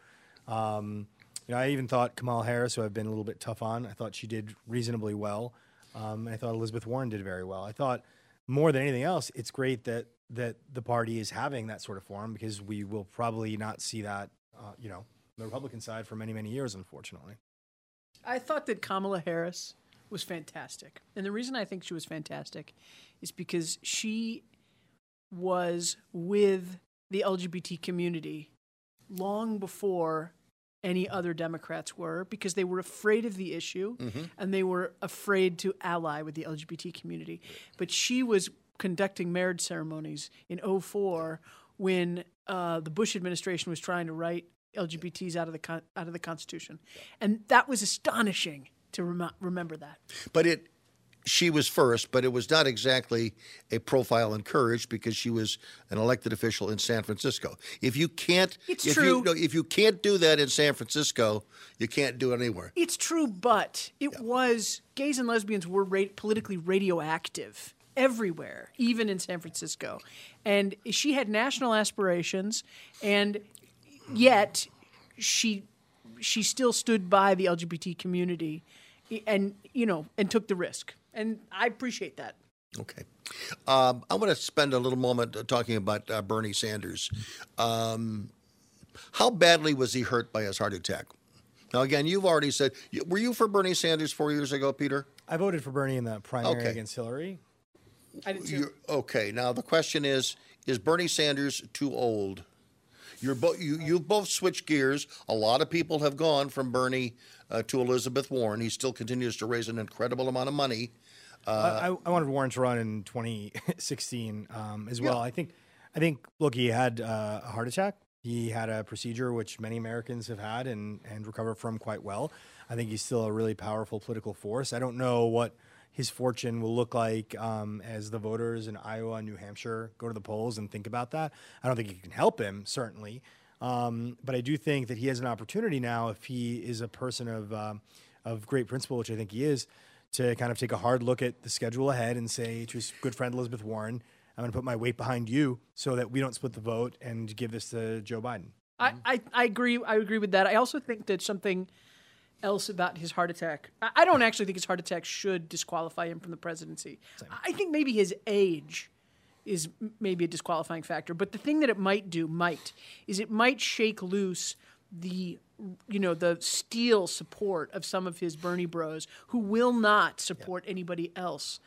Um, you know, I even thought Kamala Harris, who I've been a little bit tough on, I thought she did reasonably well. Um, and I thought Elizabeth Warren did very well. I thought more than anything else, it's great that that the party is having that sort of forum because we will probably not see that, uh, you know, the Republican side for many, many years, unfortunately. I thought that Kamala Harris was fantastic. And the reason I think she was fantastic is because she was with the LGBT community long before any other Democrats were because they were afraid of the issue Mhm. and they were afraid to ally with the LGBT community. But she was conducting marriage ceremonies in 04 when uh, the Bush administration was trying to write LGBTs out of the con- out of the Constitution, and that was astonishing to rem- remember that. But it, she was first, but it was not exactly a profile encouraged because she was an elected official in San Francisco. If you can't, It's if true. You, no, if you can't do that in San Francisco, you can't do it anywhere. It's true, but it was gays and lesbians were ra- politically radioactive everywhere, even in San Francisco. And she had national aspirations, and yet she she still stood by the LGBT community, and you know, and took the risk. And I appreciate that. Okay. Um, I want to spend a little moment uh, talking about uh, Bernie Sanders. Um, how badly was he hurt by his heart attack? Now, again, you've already said, were you for Bernie Sanders four years ago, Peter? I voted for Bernie in the primary Okay. against Hillary. I did too. You're, okay, now the question is: Is Bernie Sanders too old? You're both you you've both switched gears. A lot of people have gone from Bernie uh, to Elizabeth Warren. He still continues to raise an incredible amount of money. Uh, I, I wanted Warren to run in 2016 um, as well. Yeah. I think, I think. Look, he had uh, a heart attack. He had a procedure which many Americans have had and and recovered from quite well. I think he's still a really powerful political force. I don't know what his fortune will look like um, as the voters in Iowa and New Hampshire go to the polls and think about that. I don't think it can help him certainly, um, but I do think that he has an opportunity now if he is a person of um, of great principle, which I think he is, to kind of take a hard look at the schedule ahead and say to his good friend Elizabeth Warren, I'm going to put my weight behind you so that we don't split the vote and give this to Joe Biden. I, I, I agree. I agree with that. I also think that something else about his heart attack. I, don't actually think his heart attack should disqualify him from the presidency. I think maybe his age is maybe a disqualifying factor. But the thing that it might do, might, is it might shake loose the you know the steel support of some of his Bernie Bros who will not support anybody else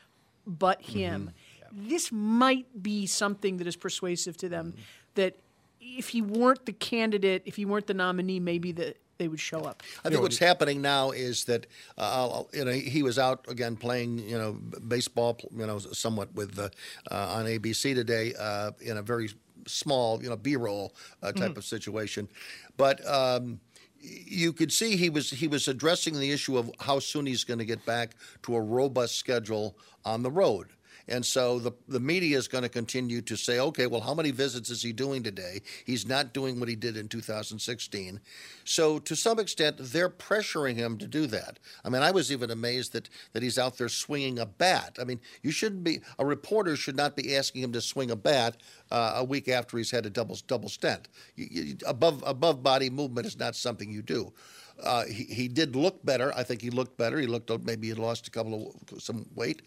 but mm-hmm. him. This might be something that is persuasive to them mm-hmm. that if he weren't the candidate, if he weren't the nominee, maybe that they would show up. I think what's happening now is that uh, you know he was out again playing you know baseball you know somewhat with uh, uh, on ABC today uh, in a very small you know B-roll uh, type Mhm. of situation, but. Um, you could see he was he was addressing the issue of how soon he's going to get back to a robust schedule on the road. And so the the media is going to continue to say, okay, well, how many visits is he doing today? He's not doing what he did in 2016. So to some extent, they're pressuring him to do that. I mean, I was even amazed that that he's out there swinging a bat. I mean, you shouldn't be a reporter should not be asking him to swing a bat uh, a week after he's had a double double stent. You, you, above above body movement is not something you do. Uh, he, he did look better. I think he looked better. He looked maybe he lost a couple of some weight,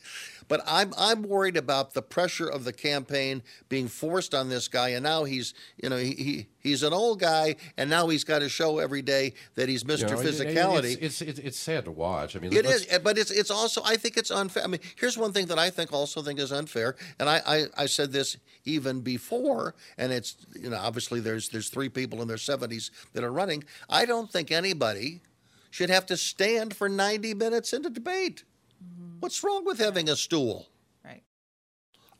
but I'm I'm worried about the pressure of the campaign being forced on this guy. And now he's you know he, he he's an old guy, and now he's got to show every day that he's Mr. You know, it- it- Physicality. It's, it's, it's sad to watch. I mean, it is, but it's it's also I think it's unfair. I mean, here's one thing that I think also think is unfair, and I, I, I said this even before, and it's you know obviously there's there's three people in their 70s that are running. I don't think anybody should have to stand for 90 minutes in a debate. Mm-hmm. What's wrong with having a stool?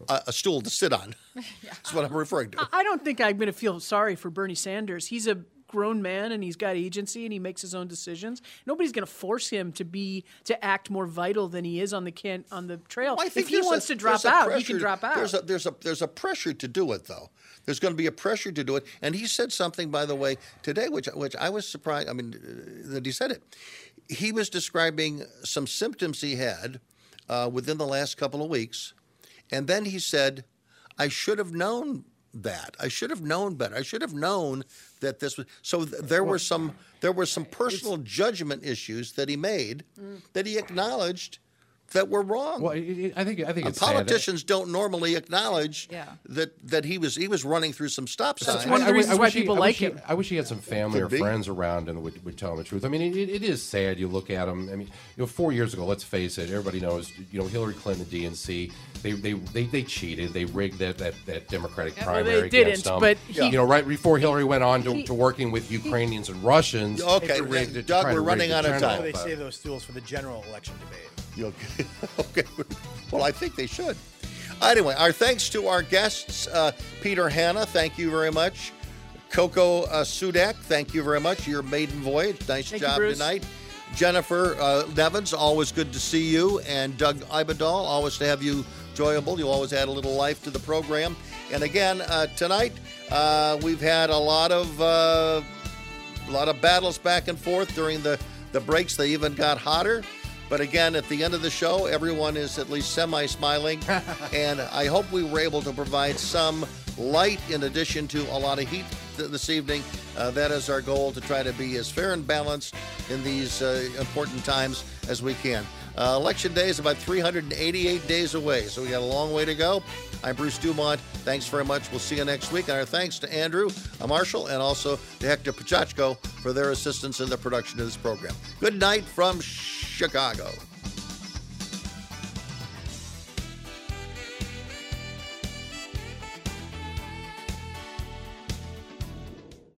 Right. A, a stool to sit on. That's what I'm referring to. I- I don't think I'm going to feel sorry for Bernie Sanders. He's a grown man and he's got agency and he makes his own decisions. Nobody's going to force him to be to act more vital than he is on the can on the trail. I think if he there's a- wants to drop there's a out, he can drop out. There's a there's a there's a pressure to do it though. There's going to be a pressure to do it, and he said something by the way today, which which I was surprised. I mean, uh, that he said it. He was describing some symptoms he had uh, within the last couple of weeks, and then he said, "I should have known." That I should have known better. I should have known that this was so. Th- there were some there were some personal judgment issues that he made mm. that he acknowledged that were wrong. Well, it, it, I think I think Uh, it's sad. politicians don't normally acknowledge Yeah. that that he was he was running through some stop signs. I- I wish- I wish he- I wish like he- him. I wish he had some family Could or be. friends around and would, would tell him the truth. I mean, it, it is sad. You look at him. I mean, you know, four years ago, let's face it, everybody knows. You know, Hillary Clinton, the DNC, they they they, they cheated. They rigged that that, that Democratic Yeah, well, they primary didn't, against them. but he- you know, right before Hillary went on to, He- to working with Ukrainians and Russians. Okay, to rig- to Doug, we're running out of general, time. They save those stools for the general election debate. You Okay. okay. Well, I think they should. Anyway, our thanks to our guests, uh, Peter Hanna. Thank you very much. Coco uh, Sudak, thank you very much. Your maiden voyage. Nice Thank job Bruce. tonight. Jennifer uh, Nevins, always good to see you. And Doug Ibendahl, always to have you enjoyable. You always add a little life to the program. And again, uh, tonight, uh, we've had a lot of uh, a lot of battles back and forth during the, the breaks. They even got hotter. But again, at the end of the show, everyone is at least semi smiling. and I hope we were able to provide some light in addition to a lot of heat th- this evening. Uh, that is our goal to try to be as fair and balanced in these uh, important times as we can. Uh, election day is about 388 days away, so we got a long way to go. I'm Bruce Dumont. Thanks very much. We'll see you next week. And our thanks to Andrew Marshall and also to Hector Pachachko for their assistance in the production of this program. Good night from Chicago.